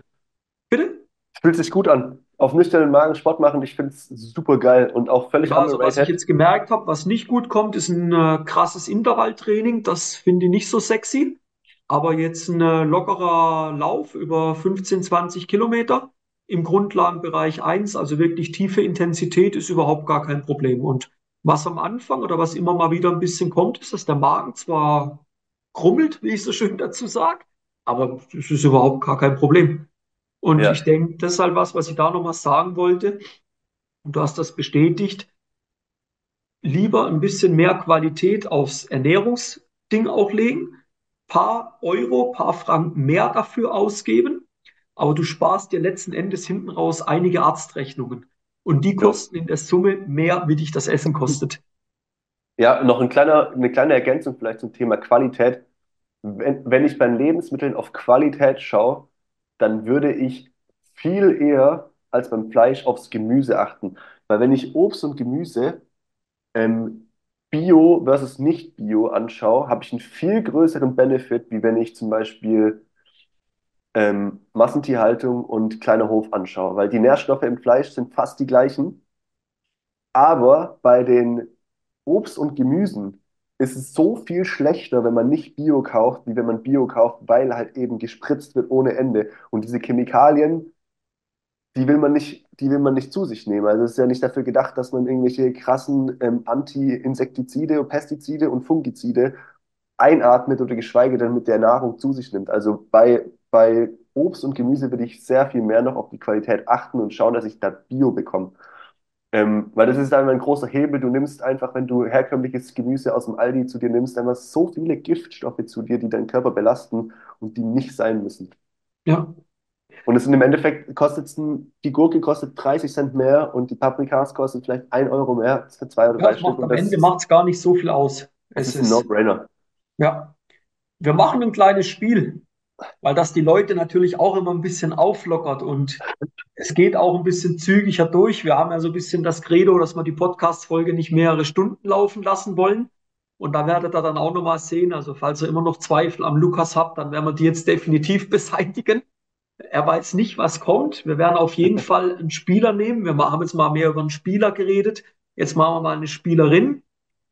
S1: Bitte?
S2: Fühlt sich gut an. Auf nüchternen Magen Sport machen, ich finde es super geil und auch völlig
S1: ja, also was ich jetzt gemerkt habe, was nicht gut kommt, ist ein äh, krasses Intervalltraining. Das finde ich nicht so sexy. Aber jetzt ein äh, lockerer Lauf über 15, 20 Kilometer im Grundlagenbereich 1, also wirklich tiefe Intensität, ist überhaupt gar kein Problem. Und was am Anfang oder was immer mal wieder ein bisschen kommt, ist, dass der Magen zwar krummelt, wie ich so schön dazu sage, aber es ist überhaupt gar kein Problem. Und
S2: Ja.
S1: ich denke, das ist halt was, was ich da nochmal sagen wollte. Und du hast das bestätigt. Lieber ein bisschen mehr Qualität aufs Ernährungsding auch legen. Paar Euro, paar Franken mehr dafür ausgeben. Aber du sparst dir letzten Endes hinten raus einige Arztrechnungen. Und die kosten in der Summe mehr, wie dich das Essen kostet.
S2: Ja, noch ein kleiner, eine kleine Ergänzung vielleicht zum Thema Qualität. Wenn, wenn ich bei Lebensmitteln auf Qualität schaue, dann würde ich viel eher als beim Fleisch aufs Gemüse achten. Weil wenn ich Obst und Gemüse ähm, Bio versus nicht Bio anschaue, habe ich einen viel größeren Benefit, wie wenn ich zum Beispiel ähm, Massentierhaltung und kleiner Hof anschaue. Weil die Nährstoffe im Fleisch sind fast die gleichen. Aber bei den Obst und Gemüsen ist es so viel schlechter, wenn man nicht Bio kauft, wie wenn man Bio kauft, weil halt eben gespritzt wird ohne Ende. Und diese Chemikalien, die will man nicht, die will man nicht zu sich nehmen. Also es ist ja nicht dafür gedacht, dass man irgendwelche krassen ähm, Anti-Insektizide und Pestizide und Fungizide einatmet oder geschweige denn mit der Nahrung zu sich nimmt. Also bei, bei Obst und Gemüse würde ich sehr viel mehr noch auf die Qualität achten und schauen, dass ich da Bio bekomme. Ähm, weil das ist einfach ein großer Hebel. Du nimmst einfach, wenn du herkömmliches Gemüse aus dem Aldi zu dir nimmst, einfach so viele Giftstoffe zu dir, die deinen Körper belasten und die nicht sein müssen.
S1: Ja,
S2: Und es sind im Endeffekt, kostet die Gurke kostet 30 Cent mehr und die Paprikas kosten vielleicht 1 Euro mehr für zwei oder
S1: ja,
S2: drei
S1: es
S2: Stück.
S1: am
S2: das,
S1: Ende macht es gar nicht so viel aus. Es
S2: ist ein No-Brainer.
S1: ja, wir machen ein kleines Spiel, weil das die Leute natürlich auch immer ein bisschen auflockert und es geht auch ein bisschen zügiger durch. Wir haben ja so ein bisschen das Credo, dass wir die Podcast-Folge nicht mehrere Stunden laufen lassen wollen. Und da werdet ihr dann auch nochmal sehen, also falls ihr immer noch Zweifel am Lukas habt, dann werden wir die jetzt definitiv beseitigen. Er weiß nicht, was kommt. Wir werden auf jeden Fall einen Spieler nehmen. Wir haben jetzt mal mehr über einen Spieler geredet. Jetzt machen wir mal eine Spielerin.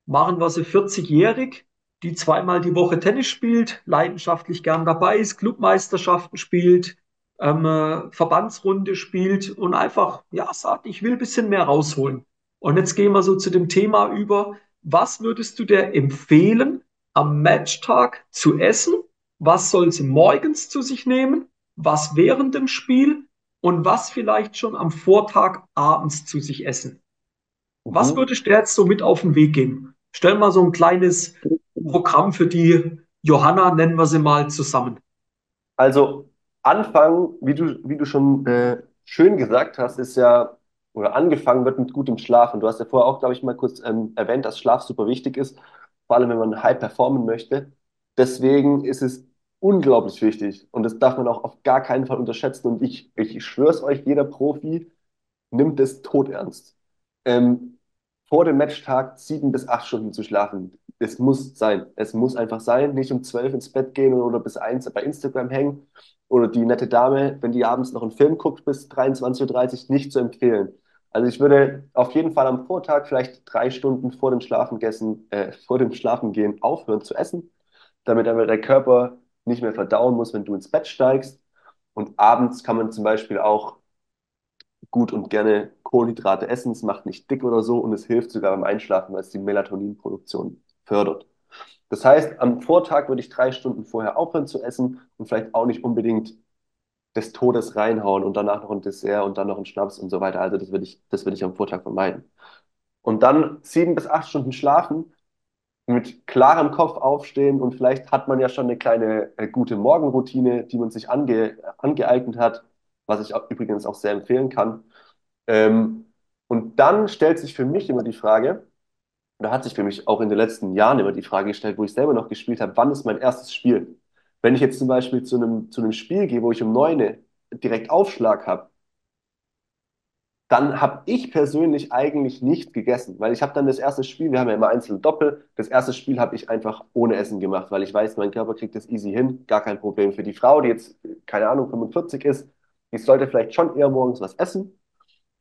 S1: Machen wir sie 40-jährig, die zweimal die Woche Tennis spielt, leidenschaftlich gern dabei ist, Clubmeisterschaften spielt, ähm, äh, Verbandsrunde spielt und einfach, ja, sagt, ich will ein bisschen mehr rausholen. Und jetzt gehen wir so zu dem Thema über, was würdest du dir empfehlen, am Matchtag zu essen? Was soll sie morgens zu sich nehmen? Was während dem Spiel? Und was vielleicht schon am Vortag abends zu sich essen? Was
S2: Mhm.
S1: würdest du jetzt so mit auf den Weg geben? Stell mal so ein kleines Programm für die Johanna, nennen wir sie mal zusammen.
S2: Also Anfang, wie du, wie du schon äh, schön gesagt hast, ist ja, oder angefangen wird mit gutem Schlaf. Und du hast ja vorher auch, glaube ich, mal kurz ähm, erwähnt, dass Schlaf super wichtig ist, vor allem wenn man high performen möchte. Deswegen ist es unglaublich wichtig und das darf man auch auf gar keinen Fall unterschätzen. Und ich, ich schwöre es euch, jeder Profi nimmt es todernst. Ähm, vor dem Matchtag sieben bis acht Stunden zu schlafen. Es muss sein. Es muss einfach sein. Nicht um zwölf ins Bett gehen oder bis eins bei Instagram hängen. Oder die nette Dame, wenn die abends noch einen Film guckt bis 23.30 Uhr, nicht zu empfehlen. Also ich würde auf jeden Fall am Vortag vielleicht drei Stunden vor dem Schlafengehen, äh, vor dem Schlafengehen aufhören zu essen, damit aber der Körper nicht mehr verdauen muss, wenn du ins Bett steigst. Und abends kann man zum Beispiel auch gut und gerne Kohlenhydrate essen. Es macht nicht dick oder so und es hilft sogar beim Einschlafen, weil es die Melatoninproduktion fördert. Das heißt, am Vortag würde ich drei Stunden vorher aufhören zu essen und vielleicht auch nicht unbedingt des Todes reinhauen und danach noch ein Dessert und dann noch ein Schnaps und so weiter. Also das würde ich, das würde ich am Vortag vermeiden. Und dann sieben bis acht Stunden schlafen, mit klarem Kopf aufstehen und vielleicht hat man ja schon eine kleine äh, gute Morgenroutine, die man sich ange, angeeignet hat. was ich auch, übrigens auch sehr empfehlen kann. Ähm, und dann stellt sich für mich immer die Frage, da hat sich für mich auch in den letzten Jahren immer die Frage gestellt, wo ich selber noch gespielt habe, wann ist mein erstes Spiel? Wenn ich jetzt zum Beispiel zu einem, zu einem Spiel gehe, wo ich um 9 direkt Aufschlag habe, dann habe ich persönlich eigentlich nicht gegessen, weil ich habe dann das erste Spiel, wir haben ja immer einzelne Doppel, das erste Spiel habe ich einfach ohne Essen gemacht, weil ich weiß, mein Körper kriegt das easy hin, gar kein Problem. Für die Frau, die jetzt, keine Ahnung, 45 ist, die sollte vielleicht schon eher morgens was essen.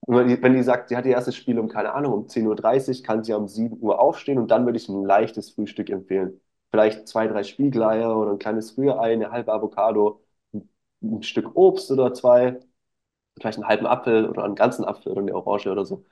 S2: Wenn die, wenn die sagt, sie hat ihr erstes Spiel um, keine Ahnung, um 10.30 Uhr, kann sie um 7 Uhr aufstehen und dann würde ich ein leichtes Frühstück empfehlen. Vielleicht zwei, drei Spiegeleier oder ein kleines Rührei, eine halbe Avocado, ein, ein Stück Obst oder zwei vielleicht einen halben Apfel oder einen ganzen Apfel oder eine Orange oder so.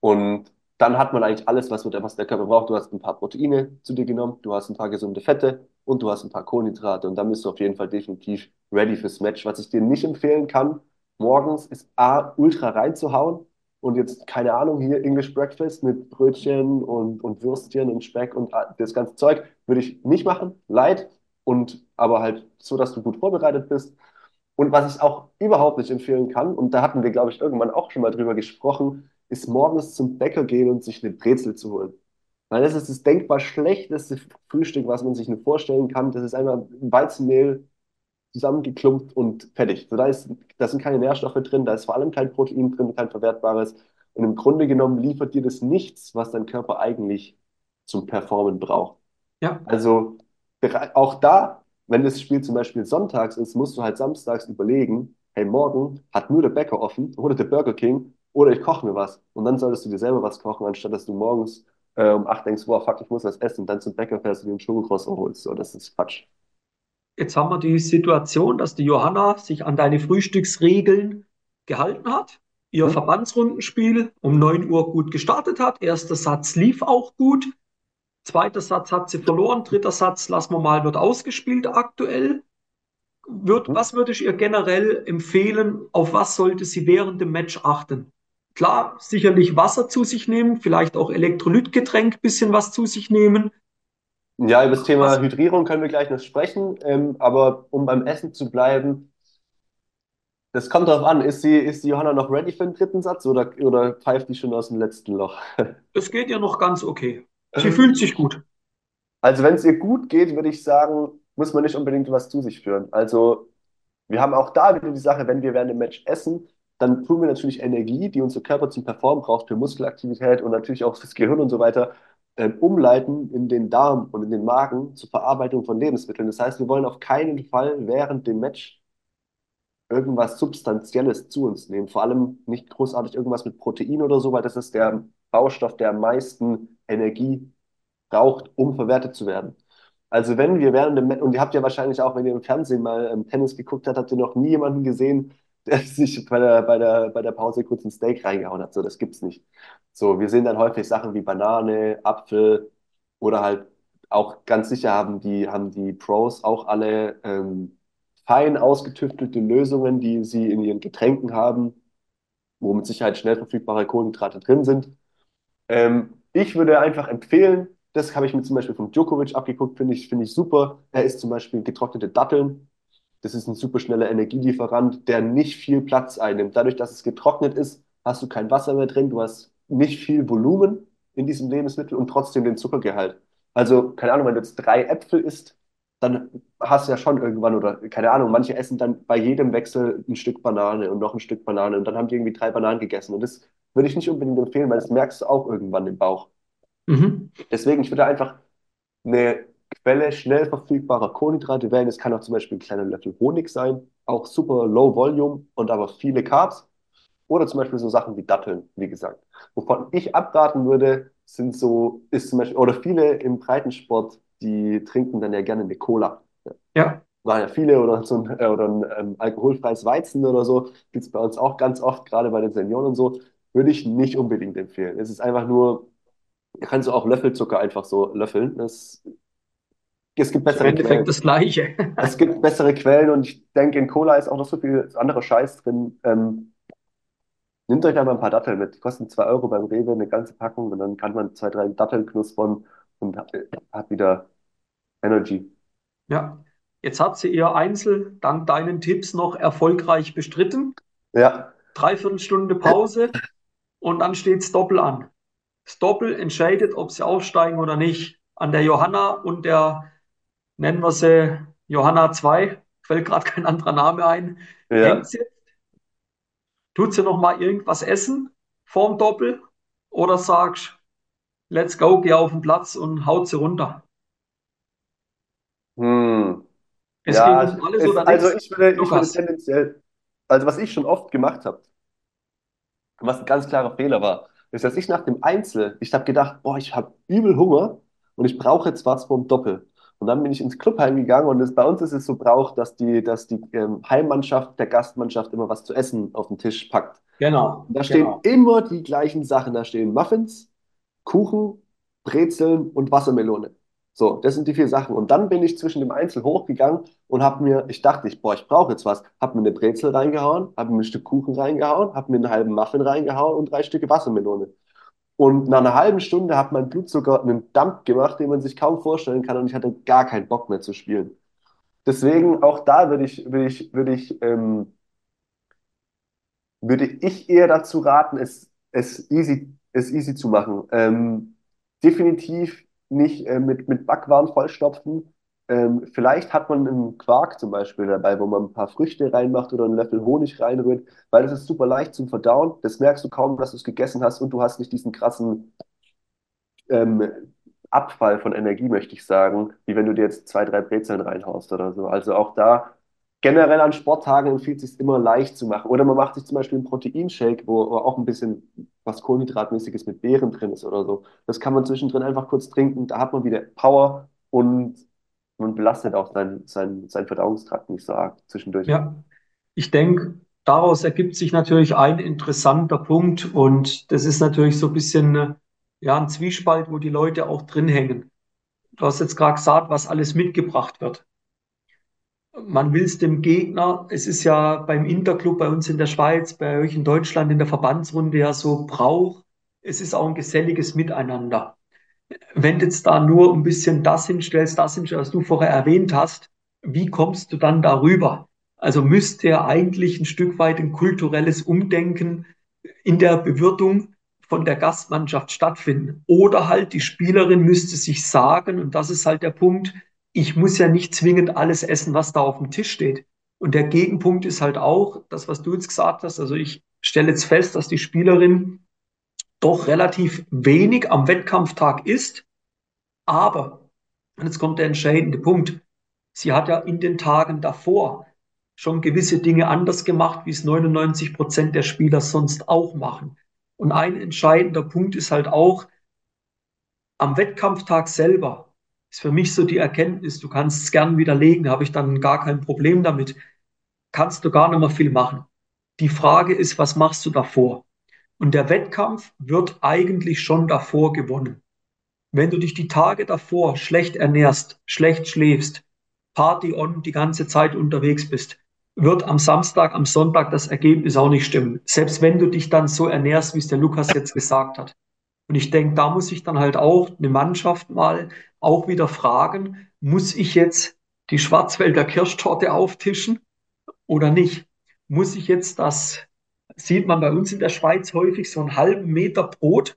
S2: Und dann hat man eigentlich alles, was, was der Körper braucht. Du hast ein paar Proteine zu dir genommen, du hast ein paar gesunde Fette und du hast ein paar Kohlenhydrate. Und dann bist du auf jeden Fall definitiv ready fürs Match. Was ich dir nicht empfehlen kann, morgens ist A, ultra reinzuhauen und jetzt, keine Ahnung, hier English Breakfast mit Brötchen und, und Würstchen und Speck und das ganze Zeug, würde ich nicht machen. Leid. Und aber halt so, dass du gut vorbereitet bist. Und was ich auch überhaupt nicht empfehlen kann, und da hatten wir, glaube ich, irgendwann auch schon mal drüber gesprochen, ist morgens zum Bäcker gehen und sich eine Brezel zu holen. Weil das ist das denkbar schlechteste Frühstück, was man sich nur vorstellen kann. Das ist einfach Weizenmehl zusammengeklumpt und fertig. So, da, ist, da sind keine Nährstoffe drin, da ist vor allem kein Protein drin, kein verwertbares. Und im Grunde genommen liefert dir das nichts, was dein Körper eigentlich zum Performen braucht.
S1: Ja.
S2: Also auch da wenn das Spiel zum Beispiel sonntags ist, musst du halt samstags überlegen, hey, morgen hat nur der Bäcker offen oder der Burger King oder ich koche mir was. Und dann solltest du dir selber was kochen, anstatt dass du morgens äh, um 8 denkst, wow, fuck, ich muss was essen, und dann zum Bäcker fährst und dir einen Schokocroissant holst. So, das ist Quatsch.
S1: Jetzt haben wir die Situation, dass die Johanna sich an deine Frühstücksregeln gehalten hat. Ihr hm? Verbandsrundenspiel um 9 Uhr gut gestartet hat. Erster Satz lief auch gut. Zweiter Satz hat sie verloren, dritter Satz, lassen wir mal, wird ausgespielt aktuell. Wird, mhm. was würde ich ihr generell empfehlen? Auf was sollte sie während dem Match achten? Klar, sicherlich Wasser zu sich nehmen, vielleicht auch Elektrolytgetränk, bisschen was zu sich nehmen.
S2: Ja, über das Thema? Hydrierung können wir gleich noch sprechen, ähm, aber um beim Essen zu bleiben, das kommt darauf an. Ist die, ist die Johanna noch ready für den dritten Satz oder, oder pfeift die schon aus dem letzten Loch?
S1: Es geht ihr noch ganz okay. Sie fühlt sich gut.
S2: Also wenn es ihr gut geht, würde ich sagen, muss man nicht unbedingt was zu sich führen. Also wir haben auch da wieder die Sache, wenn wir während dem Match essen, dann tun wir natürlich Energie, die unser Körper zum Performen braucht, für Muskelaktivität und natürlich auch fürs Gehirn und so weiter, äh, umleiten in den Darm und in den Magen zur Verarbeitung von Lebensmitteln. Das heißt, wir wollen auf keinen Fall während dem Match irgendwas Substanzielles zu uns nehmen. Vor allem nicht großartig irgendwas mit Protein oder so, weil das ist der Baustoff, der am meisten Energie braucht, um verwertet zu werden. Also wenn wir während dem, und ihr habt ja wahrscheinlich auch, wenn ihr im Fernsehen mal ähm, Tennis geguckt habt, habt ihr noch nie jemanden gesehen, der sich bei der, bei der, bei der Pause kurz ein Steak reingehauen hat. So, das gibt's nicht. So, wir sehen dann häufig Sachen wie Banane, Apfel oder halt auch ganz sicher haben die, haben die Pros auch alle ähm, fein ausgetüftelte Lösungen, die sie in ihren Getränken haben, wo mit Sicherheit schnell verfügbare Kohlenhydrate drin sind. Ähm, ich würde einfach empfehlen, das habe ich mir zum Beispiel von Djokovic abgeguckt, finde ich, finde ich super. Er isst zum Beispiel getrocknete Datteln. Das ist ein super schneller Energielieferant, der nicht viel Platz einnimmt. Dadurch, dass es getrocknet ist, hast du kein Wasser mehr drin, du hast nicht viel Volumen in diesem Lebensmittel und trotzdem den Zuckergehalt. Also, keine Ahnung, wenn du jetzt drei Äpfel isst, dann hast du ja schon irgendwann, oder keine Ahnung, manche essen dann bei jedem Wechsel ein Stück Banane und noch ein Stück Banane und dann haben die irgendwie drei Bananen gegessen. Und das würde ich nicht unbedingt empfehlen, weil das merkst du auch irgendwann im Bauch. Mhm. Deswegen, ich würde einfach eine Quelle schnell verfügbarer Kohlenhydrate wählen. Es kann auch zum Beispiel ein kleiner Löffel Honig sein, auch super low volume und aber viele Carbs. Oder zum Beispiel so Sachen wie Datteln, wie gesagt. Wovon ich abraten würde, sind so, ist zum Beispiel, oder viele im Breitensport, die trinken dann ja gerne eine Cola.
S1: Ja.
S2: Waren ja viele oder so ein, äh, oder ein ähm, alkoholfreies Weizen oder so. Gibt es bei uns auch ganz oft, gerade bei den Senioren und so. Würde ich nicht unbedingt empfehlen. Es ist einfach nur, kannst du auch Löffelzucker einfach so löffeln. Das, es gibt bessere
S1: Im Endeffekt
S2: Quellen.
S1: das Gleiche.
S2: Es gibt bessere Quellen und ich denke, in Cola ist auch noch so viel anderer Scheiß drin. Ähm, nehmt euch einfach ein paar Datteln mit. Die kosten 2 Euro beim Rewe, eine ganze Packung und dann kann man zwei, drei Datteln knuspern und hat, hat wieder Energy.
S1: Ja, jetzt hat sie ihr Einzel dank deinen Tipps noch erfolgreich bestritten.
S2: Ja.
S1: Dreiviertel Stunde Pause und dann steht's Doppel an. Das Doppel entscheidet, ob sie aufsteigen oder nicht. An der Johanna und der, nennen wir sie Johanna 2, fällt gerade kein anderer Name ein,
S2: Ja.
S1: sie, tut sie noch mal irgendwas essen vorm Doppel oder sagst, let's go, geh auf den Platz und haut sie runter.
S2: Hm.
S1: Es geht um
S2: Ja,
S1: alles
S2: es,
S1: oder
S2: also ich würde, ich würde tendenziell, also was ich schon oft gemacht habe, was ein ganz klarer Fehler war, ist, dass ich nach dem Einzel, ich habe gedacht, boah, ich habe übel Hunger und ich brauche jetzt was vom Doppel. Und dann bin ich ins Clubheim gegangen und es, bei uns ist es so braucht, dass die, dass die ähm, Heimmannschaft der Gastmannschaft immer was zu essen auf den Tisch packt.
S1: genau,
S2: Und da stehen
S1: genau.
S2: immer die gleichen Sachen. Da stehen Muffins, Kuchen, Brezeln und Wassermelone. So, das sind die vier Sachen. Und dann bin ich zwischen dem Einzel hochgegangen und habe mir, ich dachte, ich, boah, ich brauche jetzt was. Habe mir eine Brezel reingehauen, habe mir ein Stück Kuchen reingehauen, habe mir einen halben Muffin reingehauen und drei Stücke Wassermelone. Und nach einer halben Stunde hat mein Blutzucker einen Dump gemacht, den man sich kaum vorstellen kann und ich hatte gar keinen Bock mehr zu spielen. Deswegen auch da würde ich, würde ich, würde ich ähm, würde ich eher dazu raten, es, es easy, es easy zu machen. Ähm, definitiv nicht äh, mit, mit Backwaren vollstopfen. Ähm, vielleicht hat man einen Quark zum Beispiel dabei, wo man ein paar Früchte reinmacht oder einen Löffel Honig reinrührt, weil das ist super leicht zum Verdauen. Das merkst du kaum, dass du es gegessen hast und du hast nicht diesen krassen ähm, Abfall von Energie, möchte ich sagen, wie wenn du dir jetzt zwei, drei Brezeln reinhaust oder so. Also auch da generell an Sporttagen empfiehlt es sich immer leicht zu machen. Oder man macht sich zum Beispiel einen Proteinshake, wo auch ein bisschen was Kohlenhydratmäßiges mit Beeren drin ist oder so. Das kann man zwischendrin einfach kurz trinken. Da hat man wieder Power und man belastet auch seinen sein, sein Verdauungstrakt nicht so arg zwischendurch.
S1: Ja, ich denke, daraus ergibt sich natürlich ein interessanter Punkt und das ist natürlich so ein bisschen ja, ein Zwiespalt, wo die Leute auch drin hängen. Du hast jetzt gerade gesagt, was alles mitgebracht wird. Man will es dem Gegner, es ist ja beim Interclub bei uns in der Schweiz, bei euch in Deutschland in der Verbandsrunde ja so Brauch. Es ist auch ein geselliges Miteinander. Wenn du jetzt da nur ein bisschen das hinstellst, das hinstellst, was du vorher erwähnt hast, wie kommst du dann darüber? Also müsste ja eigentlich ein Stück weit ein kulturelles Umdenken in der Bewirtung von der Gastmannschaft stattfinden. Oder halt die Spielerin müsste sich sagen, und das ist halt der Punkt, ich muss ja nicht zwingend alles essen, was da auf dem Tisch steht. Und der Gegenpunkt ist halt auch das, was du jetzt gesagt hast. Also ich stelle jetzt fest, dass die Spielerin doch relativ wenig am Wettkampftag isst, aber, und jetzt kommt der entscheidende Punkt, sie hat ja in den Tagen davor schon gewisse Dinge anders gemacht, wie es 99 Prozent der Spieler sonst auch machen. Und ein entscheidender Punkt ist halt auch, am Wettkampftag selber ist für mich so die Erkenntnis, du kannst es gern widerlegen, habe ich dann gar kein Problem damit, kannst du gar nicht mehr viel machen. Die Frage ist, was machst du davor? Und der Wettkampf wird eigentlich schon davor gewonnen. Wenn du dich die Tage davor schlecht ernährst, schlecht schläfst, Party on die ganze Zeit unterwegs bist, wird am Samstag, am Sonntag das Ergebnis auch nicht stimmen. Selbst wenn du dich dann so ernährst, wie es der Lukas jetzt gesagt hat. Und ich denke, da muss ich dann halt auch eine Mannschaft mal auch wieder fragen, muss ich jetzt die Schwarzwälder Kirschtorte auftischen oder nicht? Muss ich jetzt das, sieht man bei uns in der Schweiz häufig, so einen halben Meter Brot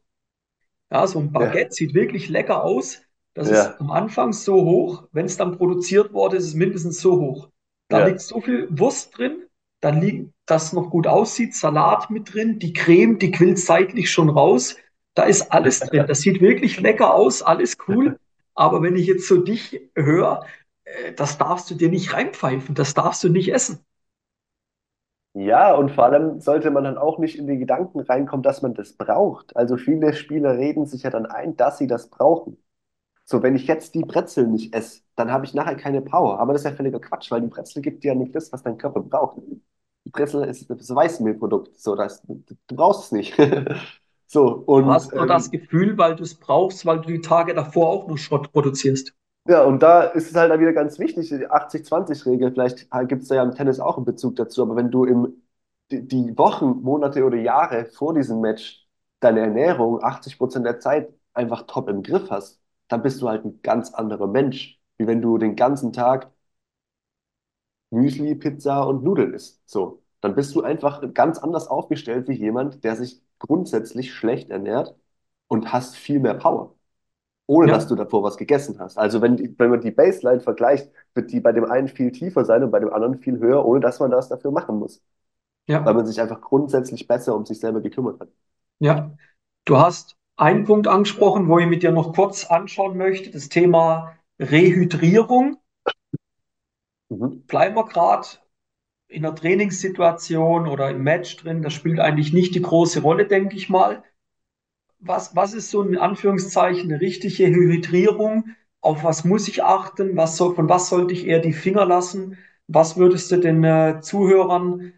S1: ja, so ein
S2: Ja,
S1: Baguette sieht wirklich lecker aus. Das ist
S2: ja,
S1: am Anfang so hoch. Wenn es dann produziert wurde, ist es mindestens so hoch. Da liegt
S2: ja.
S1: so viel Wurst drin, dann liegt das noch gut aussieht, Salat mit drin, die Creme, die quillt seitlich schon raus. Da ist alles drin. Das sieht wirklich lecker aus, alles cool. Aber wenn ich jetzt so dich höre, äh, das darfst du dir nicht reinpfeifen, das darfst du nicht essen.
S2: Ja, und vor allem sollte man dann auch nicht in die Gedanken reinkommen, dass man das braucht. Also viele Spieler reden sich ja dann ein, dass sie das brauchen. So, wenn ich jetzt die Brezel nicht esse, dann habe ich nachher keine Power. Aber das ist ja völliger Quatsch, weil die Brezel gibt dir ja nicht das, was dein Körper braucht. Die Brezel ist das Weißmehlprodukt. So, das, du brauchst es nicht. So,
S1: Du
S2: und
S1: hast nur das
S2: ähm,
S1: Gefühl, weil du es brauchst, weil du die Tage davor auch nur Schrott produzierst.
S2: Ja, und da ist es halt dann wieder ganz wichtig, die 80-20-Regel. Vielleicht gibt es da ja im Tennis auch einen Bezug dazu, aber wenn du im, die, die Wochen, Monate oder Jahre vor diesem Match deine Ernährung 80% der Zeit einfach top im Griff hast, dann bist du halt ein ganz anderer Mensch, wie wenn du den ganzen Tag Müsli, Pizza und Nudeln isst. So. dann bist du einfach ganz anders aufgestellt wie jemand, der sich grundsätzlich schlecht ernährt und hast viel mehr Power, ohne dass
S1: Ja,
S2: du davor was gegessen hast. Also wenn, die, wenn man die Baseline vergleicht, wird die bei dem einen viel tiefer sein und bei dem anderen viel höher, ohne dass man das dafür machen muss, weil
S1: ja,
S2: man sich einfach grundsätzlich besser um sich selber gekümmert hat.
S1: ja. Du hast einen Punkt angesprochen, wo ich mit dir noch kurz anschauen möchte, das Thema Rehydrierung.
S2: Mhm.
S1: Bleiben wir gerade in der Trainingssituation oder im Match drin, das spielt eigentlich nicht die große Rolle, denke ich mal. Was, was ist so in Anführungszeichen eine richtige Hydrierung? Auf was muss ich achten? Was soll, von was sollte ich eher die Finger lassen? Was würdest du den äh, Zuhörern,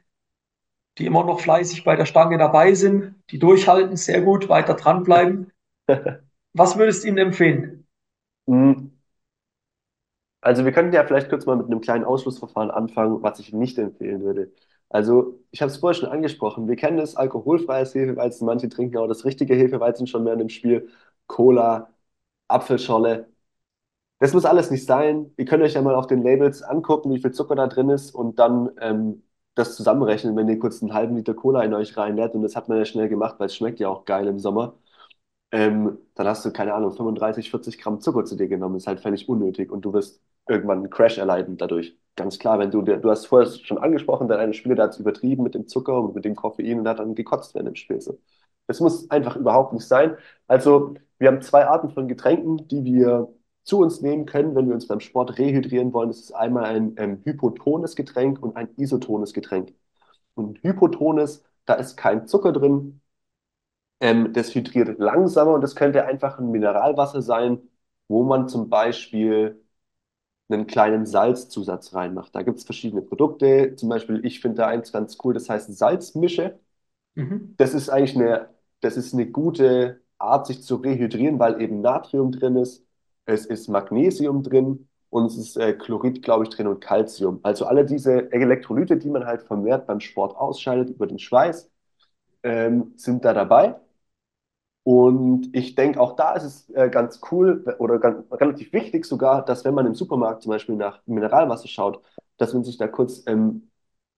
S1: die immer noch fleißig bei der Stange dabei sind, die durchhalten, sehr gut, weiter dranbleiben, was würdest du ihnen empfehlen?
S2: Mhm. Also wir könnten ja vielleicht kurz mal mit einem kleinen Ausschlussverfahren anfangen, was ich nicht empfehlen würde. Also ich habe es vorher schon angesprochen, wir kennen das alkoholfreies Hefeweizen, manche trinken auch das richtige Hefeweizen schon mehr in dem Spiel, Cola, Apfelschorle. Das muss alles nicht sein. Ihr könnt euch ja mal auf den Labels angucken, wie viel Zucker da drin ist und dann ähm, das zusammenrechnen, wenn ihr kurz einen halben Liter Cola in euch reinlädt. Und das hat man ja schnell gemacht, weil es schmeckt ja auch geil im Sommer ähm, dann hast du, keine Ahnung, 35, 40 Gramm Zucker zu dir genommen. Ist halt völlig unnötig und du wirst irgendwann einen Crash erleiden dadurch. Ganz klar, wenn du, du hast vorher schon angesprochen, der eine Spieler, hat es übertrieben mit dem Zucker und mit dem Koffein und hat dann gekotzt während dem Spiel. So. Das muss einfach überhaupt nicht sein. Also, wir haben zwei Arten von Getränken, die wir zu uns nehmen können, wenn wir uns beim Sport rehydrieren wollen. Das ist einmal ein ähm, hypotones Getränk und ein isotones Getränk. Und hypotones, da ist kein Zucker drin, ähm, das hydriert langsamer und das könnte einfach ein Mineralwasser sein, wo man zum Beispiel einen kleinen Salzzusatz reinmacht. Da gibt es verschiedene Produkte. Zum Beispiel, ich finde da eins ganz cool, das heißt Salzmische.
S1: Mhm.
S2: Das ist eigentlich eine, das ist eine gute Art, sich zu rehydrieren, weil eben Natrium drin ist, es ist Magnesium drin und es ist äh, Chlorid, glaube ich, drin und Calcium. Also alle diese Elektrolyte, die man halt vermehrt beim Sport ausscheidet über den Schweiß, ähm, sind da dabei. Und ich denke, auch da ist es äh, ganz cool oder ganz, relativ wichtig sogar, dass wenn man im Supermarkt zum Beispiel nach Mineralwasser schaut, dass man sich da kurz ähm,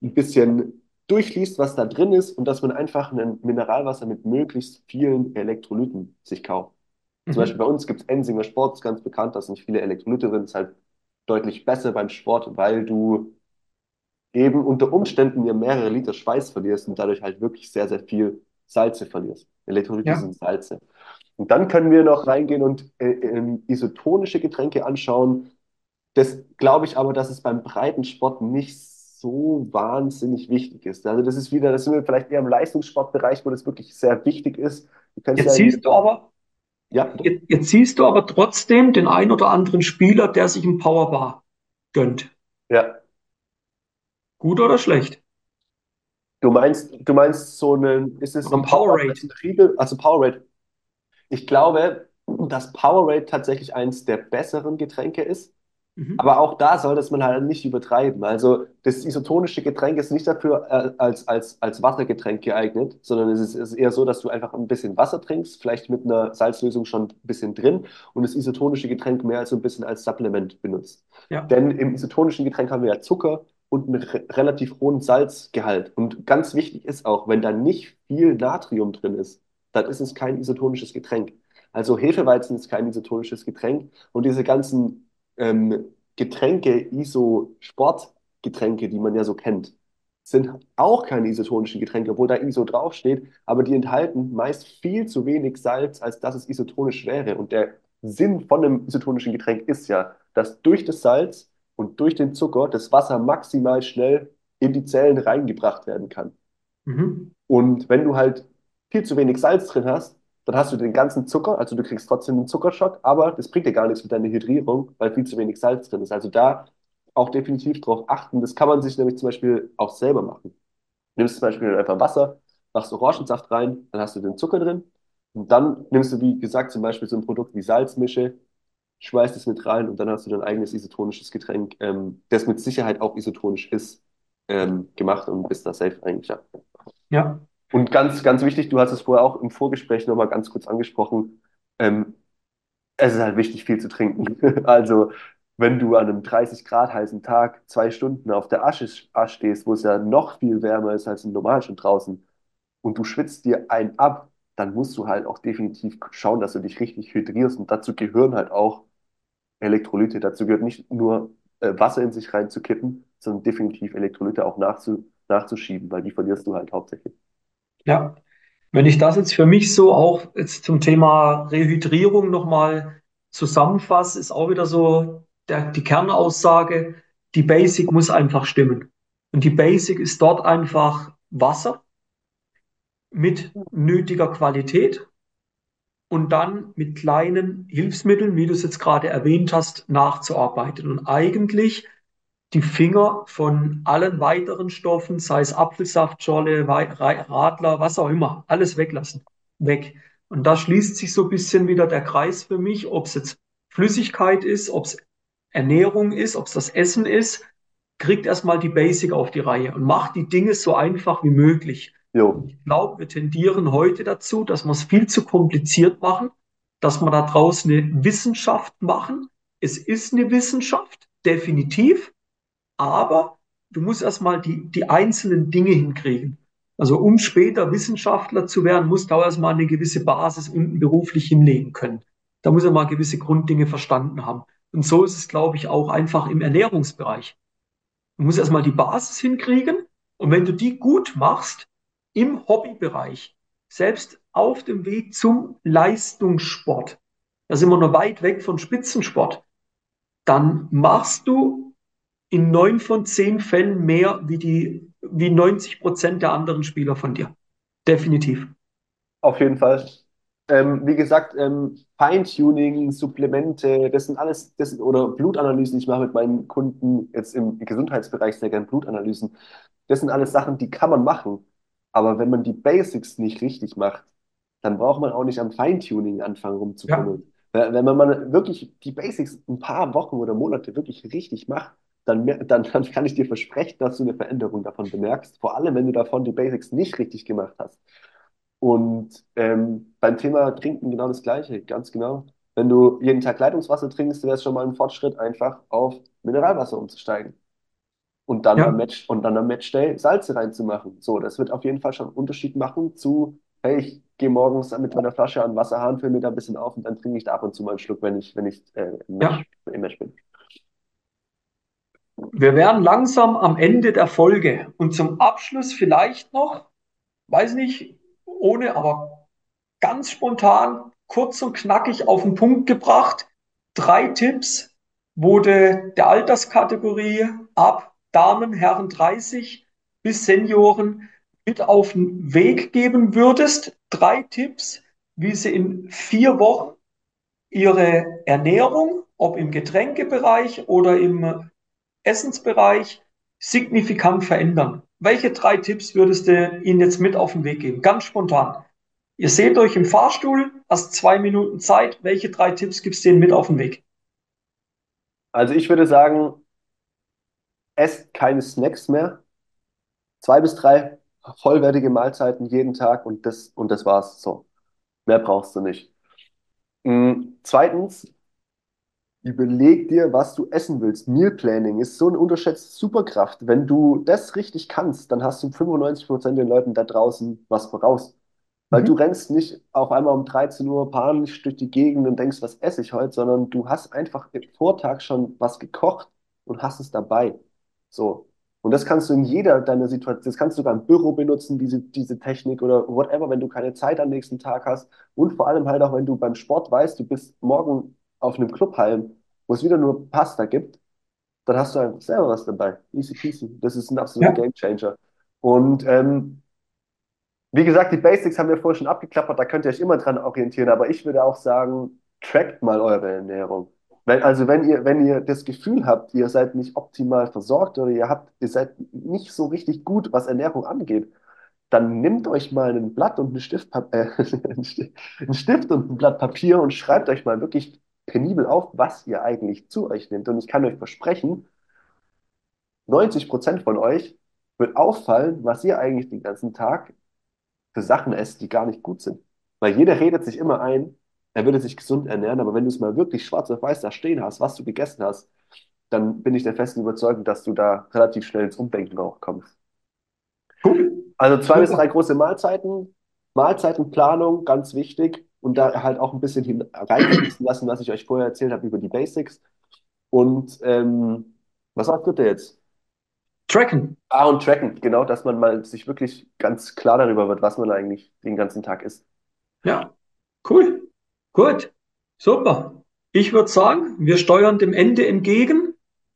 S2: ein bisschen durchliest, was da drin ist und dass man einfach ein Mineralwasser mit möglichst vielen Elektrolyten sich kauft. Zum Beispiel bei
S1: Mhm.
S2: uns gibt es Ensinger Sport, ist ganz bekannt, da sind viele Elektrolyte drin, ist halt deutlich besser beim Sport, weil du eben unter Umständen ja mehrere Liter Schweiß verlierst und dadurch halt wirklich sehr, sehr viel Salze verlierst. Elektrolyte
S1: Ja.
S2: sind Salze. Und dann können wir noch reingehen und äh, ähm, isotonische Getränke anschauen. Das glaube ich aber, dass es beim Breitensport nicht so wahnsinnig wichtig ist. Also das ist wieder, das sind wir vielleicht eher im Leistungssportbereich, wo das wirklich sehr wichtig ist.
S1: Jetzt siehst du aber,
S2: ja,
S1: jetzt, jetzt siehst du aber trotzdem den ein oder anderen Spieler, der sich ein Powerbar gönnt.
S2: Ja.
S1: Gut oder schlecht?
S2: Du meinst, du meinst so einen, ist es
S1: ein
S2: ein Power,
S1: Powerade.
S2: Riegel, also Powerade. Ich glaube, dass Powerade tatsächlich eines der besseren Getränke ist.
S1: Mhm.
S2: Aber auch da soll das man halt nicht übertreiben. Also das isotonische Getränk ist nicht dafür äh, als, als, als Wassergetränk geeignet, sondern es ist, ist eher so, dass du einfach ein bisschen Wasser trinkst, vielleicht mit einer Salzlösung schon ein bisschen drin und das isotonische Getränk mehr als so ein bisschen als Supplement benutzt.
S1: Ja.
S2: Denn im isotonischen Getränk haben wir ja Zucker und einen re relativ hohen Salzgehalt. Und ganz wichtig ist auch, wenn da nicht viel Natrium drin ist, dann ist es kein isotonisches Getränk. Also Hefeweizen ist kein isotonisches Getränk und diese ganzen ähm, Getränke, ISO-Sportgetränke, die man ja so kennt, sind auch keine isotonischen Getränke, obwohl da ISO draufsteht, aber die enthalten meist viel zu wenig Salz, als dass es isotonisch wäre. Und der Sinn von einem isotonischen Getränk ist ja, dass durch das Salz und durch den Zucker das Wasser maximal schnell in die Zellen reingebracht werden kann.
S1: Mhm.
S2: Und wenn du halt viel zu wenig Salz drin hast, dann hast du den ganzen Zucker, also du kriegst trotzdem einen Zuckerschock, aber das bringt dir gar nichts mit deiner Hydrierung, weil viel zu wenig Salz drin ist. Also da auch definitiv drauf achten. Das kann man sich nämlich zum Beispiel auch selber machen. Du nimmst zum Beispiel einfach Wasser, machst Orangensaft rein, dann hast du den Zucker drin. Und dann nimmst du, wie gesagt, zum Beispiel so ein Produkt wie Salzmische, schmeißt es mit rein und dann hast du dein eigenes isotonisches Getränk, ähm, das mit Sicherheit auch isotonisch ist, ähm, gemacht und bist da safe eigentlich, ja.
S1: Ja.
S2: Und ganz, ganz wichtig, du hast es vorher auch im Vorgespräch nochmal ganz kurz angesprochen, ähm, es ist halt wichtig, viel zu trinken. Also wenn du an einem 30 Grad heißen Tag zwei Stunden auf der Asche, stehst, wo es ja noch viel wärmer ist als im Normal schon draußen, und du schwitzt dir ein ab, dann musst du halt auch definitiv schauen, dass du dich richtig hydrierst. Und dazu gehören halt auch Elektrolyte. Dazu gehört nicht nur äh, Wasser in sich reinzukippen, sondern definitiv Elektrolyte auch nachzu nachzuschieben, weil die verlierst du halt hauptsächlich.
S1: Ja, wenn ich das jetzt für mich so auch jetzt zum Thema Rehydrierung nochmal zusammenfasse, ist auch wieder so der, die Kernaussage, die Basic muss einfach stimmen. Und die Basic ist dort einfach Wasser mit nötiger Qualität und dann mit kleinen Hilfsmitteln, wie du es jetzt gerade erwähnt hast, nachzuarbeiten. Und eigentlich die Finger von allen weiteren Stoffen, sei es Apfelsaftschorle, Radler, was auch immer, alles weglassen. Weg. Und da schließt sich so ein bisschen wieder der Kreis für mich, ob es jetzt Flüssigkeit ist, ob es Ernährung ist, ob es das Essen ist, kriegt erstmal die Basic auf die Reihe und macht die Dinge so einfach wie möglich. Jo. Ich glaube, wir tendieren heute dazu, dass wir es viel zu kompliziert machen, dass wir da draußen eine Wissenschaft machen. Es ist eine Wissenschaft, definitiv, aber du musst erstmal die, die einzelnen Dinge hinkriegen. Also um später Wissenschaftler zu werden, musst du erstmal eine gewisse Basis unten beruflich hinlegen können. Da muss er mal gewisse Grunddinge verstanden haben. Und so ist es, glaube ich, auch einfach im Ernährungsbereich. Du musst erstmal die Basis hinkriegen. Und wenn du die gut machst, im Hobbybereich, selbst auf dem Weg zum Leistungssport, da sind wir noch weit weg von Spitzensport, dann machst du in neun von zehn Fällen mehr wie die, wie 90 Prozent der anderen Spieler von dir. Definitiv.
S2: Auf jeden Fall. Ähm, wie gesagt, ähm, Feintuning, Supplemente, das sind alles, das oder Blutanalysen. Ich mache mit meinen Kunden jetzt im Gesundheitsbereich sehr gerne Blutanalysen. Das sind alles Sachen, die kann man machen. Aber wenn man die Basics nicht richtig macht, dann braucht man auch nicht am Feintuning anfangen rumzukommen. Ja. Wenn man mal wirklich die Basics ein paar Wochen oder Monate wirklich richtig macht, dann, dann, dann kann ich dir versprechen, dass du eine Veränderung davon bemerkst. Vor allem, wenn du davon die Basics nicht richtig gemacht hast. Und ähm, beim Thema Trinken genau das Gleiche, ganz genau. Wenn du jeden Tag Leitungswasser trinkst, wäre es schon mal ein Fortschritt, einfach auf Mineralwasser umzusteigen. Und dann, ja. am Match, und dann am Matchday Salze reinzumachen. So, das wird auf jeden Fall schon einen Unterschied machen zu, hey, ich gehe morgens mit meiner Flasche an Wasserhahn, fülle mir da ein bisschen auf und dann trinke ich da ab und zu mal einen Schluck, wenn ich, wenn ich äh, im, Match, ja. im Match bin.
S1: Wir wären langsam am Ende der Folge. Und zum Abschluss vielleicht noch, weiß nicht, ohne, aber ganz spontan, kurz und knackig auf den Punkt gebracht. Drei Tipps, wo du der Alterskategorie ab Damen, Herren 30 bis Senioren mit auf den Weg geben würdest. Drei Tipps, wie sie in vier Wochen ihre Ernährung, ob im Getränkebereich oder im Essensbereich, signifikant verändern. Welche drei Tipps würdest du ihnen jetzt mit auf den Weg geben? Ganz spontan. Ihr seht euch im Fahrstuhl, hast zwei Minuten Zeit. Welche drei Tipps gibst du denen mit auf den Weg?
S2: Also ich würde sagen, esst keine Snacks mehr. Zwei bis drei vollwertige Mahlzeiten jeden Tag und das, und das war's. So. Mehr brauchst du nicht. Mhm. Zweitens, Überleg dir, was du essen willst. Meal Planning ist so eine unterschätzte Superkraft. Wenn du das richtig kannst, dann hast du 95% den Leuten da draußen was voraus. Weil mhm. du rennst nicht auf einmal um 13 Uhr panisch durch die Gegend und denkst, was esse ich heute, sondern du hast einfach im Vortag schon was gekocht und hast es dabei. So. Und das kannst du in jeder deiner Situation, das kannst du sogar im Büro benutzen, diese, diese Technik oder whatever, wenn du keine Zeit am nächsten Tag hast. Und vor allem halt auch, wenn du beim Sport weißt, du bist morgen auf einem Clubhalm, wo es wieder nur Pasta gibt, dann hast du einfach selber was dabei. Easy peasy. Das ist ein absoluter ja. Game Changer. Und ähm, wie gesagt, die Basics haben wir vorher schon abgeklappert, da könnt ihr euch immer dran orientieren, aber ich würde auch sagen, trackt mal eure Ernährung. Wenn, also wenn ihr, wenn ihr das Gefühl habt, ihr seid nicht optimal versorgt oder ihr habt, ihr seid nicht so richtig gut, was Ernährung angeht, dann nehmt euch mal ein Blatt und einen Stift, äh, einen Stift und ein Blatt Papier und schreibt euch mal wirklich penibel auf, was ihr eigentlich zu euch nehmt. Und ich kann euch versprechen, 90 Prozent von euch wird auffallen, was ihr eigentlich den ganzen Tag für Sachen esst, die gar nicht gut sind. Weil jeder redet sich immer ein, er würde sich gesund ernähren, aber wenn du es mal wirklich schwarz auf weiß da stehen hast, was du gegessen hast, dann bin ich der festen Überzeugung, dass du da relativ schnell ins Umdenken auch kommst.
S1: Cool.
S2: Also zwei bis
S1: Super.
S2: drei große Mahlzeiten, Mahlzeitenplanung, ganz wichtig. Und da halt auch ein bisschen reinfließen lassen, was ich euch vorher erzählt habe über die Basics. Und ähm, was sagt ihr jetzt?
S1: Tracken.
S2: Ah, und tracken, genau, dass man mal sich wirklich ganz klar darüber wird, was man eigentlich den ganzen Tag isst.
S1: Ja, cool. Gut. Super. Ich würde sagen, wir steuern dem Ende entgegen.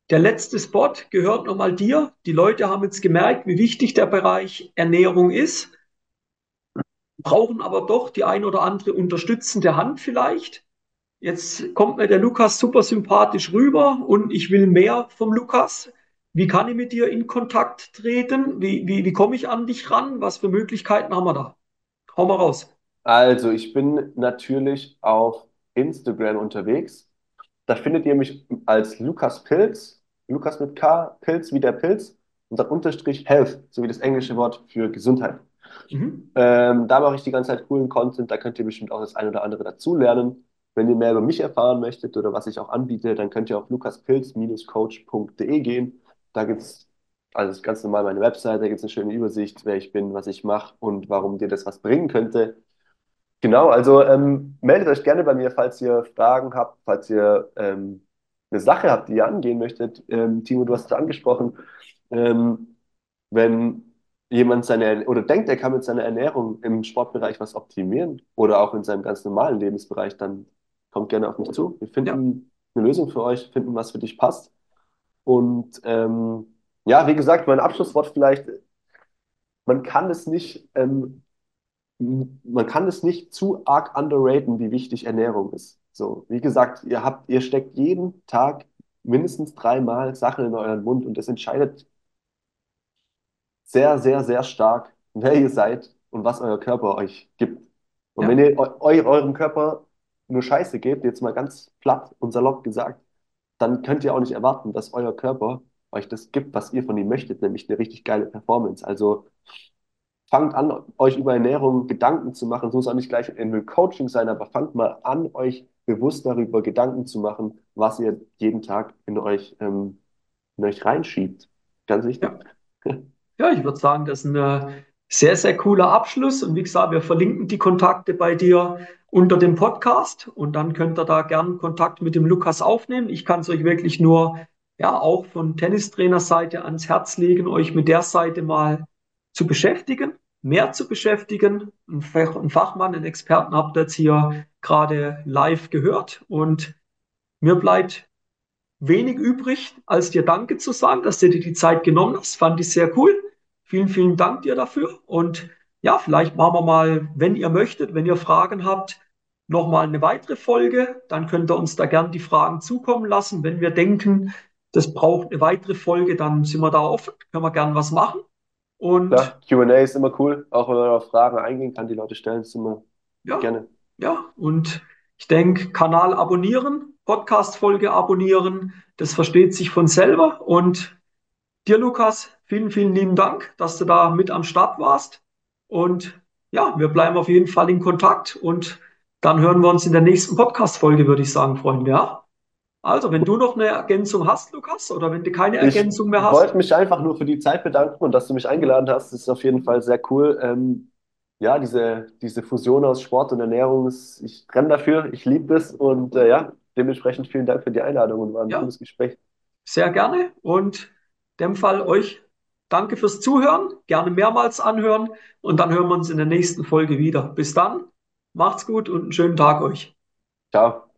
S1: Der letzte Spot gehört nochmal dir. Die Leute haben jetzt gemerkt, wie wichtig der Bereich Ernährung ist, brauchen aber doch die ein oder andere unterstützende Hand vielleicht. Jetzt kommt mir der Lukas super sympathisch rüber und ich will mehr vom Lukas. Wie kann ich mit dir in Kontakt treten? Wie, wie, wie komme ich an dich ran? Was für Möglichkeiten haben wir da? Hau mal raus.
S2: Also, ich bin natürlich auf Instagram unterwegs. Da findet ihr mich als Lukas Pilz, Lukas mit K, Pilz wie der Pilz und dann Unterstrich Health, sowie das englische Wort für Gesundheit.
S1: Mhm.
S2: Ähm, da mache ich die ganze Zeit coolen Content, da könnt ihr bestimmt auch das ein oder andere dazulernen. Wenn ihr mehr über mich erfahren möchtet oder was ich auch anbiete, dann könnt ihr auf lukaspilz-coach.de gehen. Da gibt es also ganz normal meine Website, da gibt es eine schöne Übersicht, wer ich bin, was ich mache und warum dir das was bringen könnte. Genau, also ähm, meldet euch gerne bei mir, falls ihr Fragen habt, falls ihr ähm, eine Sache habt, die ihr angehen möchtet. Ähm, Timo, du hast es angesprochen. Ähm, wenn jemand seine oder denkt, er kann mit seiner Ernährung im Sportbereich was optimieren oder auch in seinem ganz normalen Lebensbereich, dann kommt gerne auf mich zu. Wir
S1: Ja,
S2: finden eine Lösung für euch, finden, was für dich passt. Und ähm, ja, wie gesagt, mein Abschlusswort vielleicht, man kann es nicht ähm, man kann es nicht zu arg underraten, wie wichtig Ernährung ist. So, wie gesagt, ihr habt, ihr steckt jeden Tag mindestens dreimal Sachen in euren Mund und das entscheidet sehr, sehr, sehr stark, wer ihr seid und was euer Körper euch gibt. Und wenn
S1: ja,
S2: ihr eu eu- eurem Körper nur Scheiße gebt, jetzt mal ganz platt und salopp gesagt, dann könnt ihr auch nicht erwarten, dass euer Körper euch das gibt, was ihr von ihm möchtet, nämlich eine richtig geile Performance. Also fangt an, euch über Ernährung Gedanken zu machen. Es muss auch nicht gleich in einem Coaching sein, aber fangt mal an, euch bewusst darüber Gedanken zu machen, was ihr jeden Tag in euch, ähm, in euch reinschiebt. Ganz wichtig.
S1: ja. Ja, ich würde sagen, das ist ein sehr, sehr cooler Abschluss. Und wie gesagt, wir verlinken die Kontakte bei dir unter dem Podcast und dann könnt ihr da gern Kontakt mit dem Lukas aufnehmen. Ich kann es euch wirklich nur, ja, auch von Tennistrainerseite ans Herz legen, euch mit der Seite mal zu beschäftigen, mehr zu beschäftigen. Ein Fach- ein Fachmann, einen Experten habt ihr jetzt hier gerade live gehört und mir bleibt wenig übrig, als dir Danke zu sagen, dass du dir die Zeit genommen hast. Fand ich sehr cool. Vielen, vielen Dank dir dafür. Und ja, vielleicht machen wir mal, wenn ihr möchtet, wenn ihr Fragen habt, nochmal eine weitere Folge. Dann könnt ihr uns da gern die Fragen zukommen lassen. Wenn wir denken, das braucht eine weitere Folge, dann sind wir da offen, können wir gern was machen. Und
S2: Klar, Q&A ist immer cool, auch wenn man auf Fragen eingehen kann, die Leute stellen, ist immer
S1: ja,
S2: gerne.
S1: ja, und ich denke, Kanal abonnieren, Podcast-Folge abonnieren, das versteht sich von selber. Und Dir, Lukas, vielen, vielen lieben Dank, dass du da mit am Start warst. Und ja, wir bleiben auf jeden Fall in Kontakt und dann hören wir uns in der nächsten Podcast-Folge, würde ich sagen, Freunde. Ja? Also, wenn du noch eine Ergänzung hast, Lukas, oder wenn du keine
S2: Ich
S1: Ergänzung mehr hast,
S2: wollte mich einfach nur für die Zeit bedanken und dass du mich eingeladen hast. Das ist auf jeden Fall sehr cool. Ähm, ja, diese, diese Fusion aus Sport und Ernährung, ist, ich brenne dafür, ich liebe das und äh, ja, dementsprechend vielen Dank für die Einladung und war ein
S1: ja,
S2: cooles Gespräch.
S1: sehr gerne. Und in dem Fall euch danke fürs Zuhören, gerne mehrmals anhören und dann hören wir uns in der nächsten Folge wieder. Bis dann, macht's gut und einen schönen Tag euch.
S2: Ciao.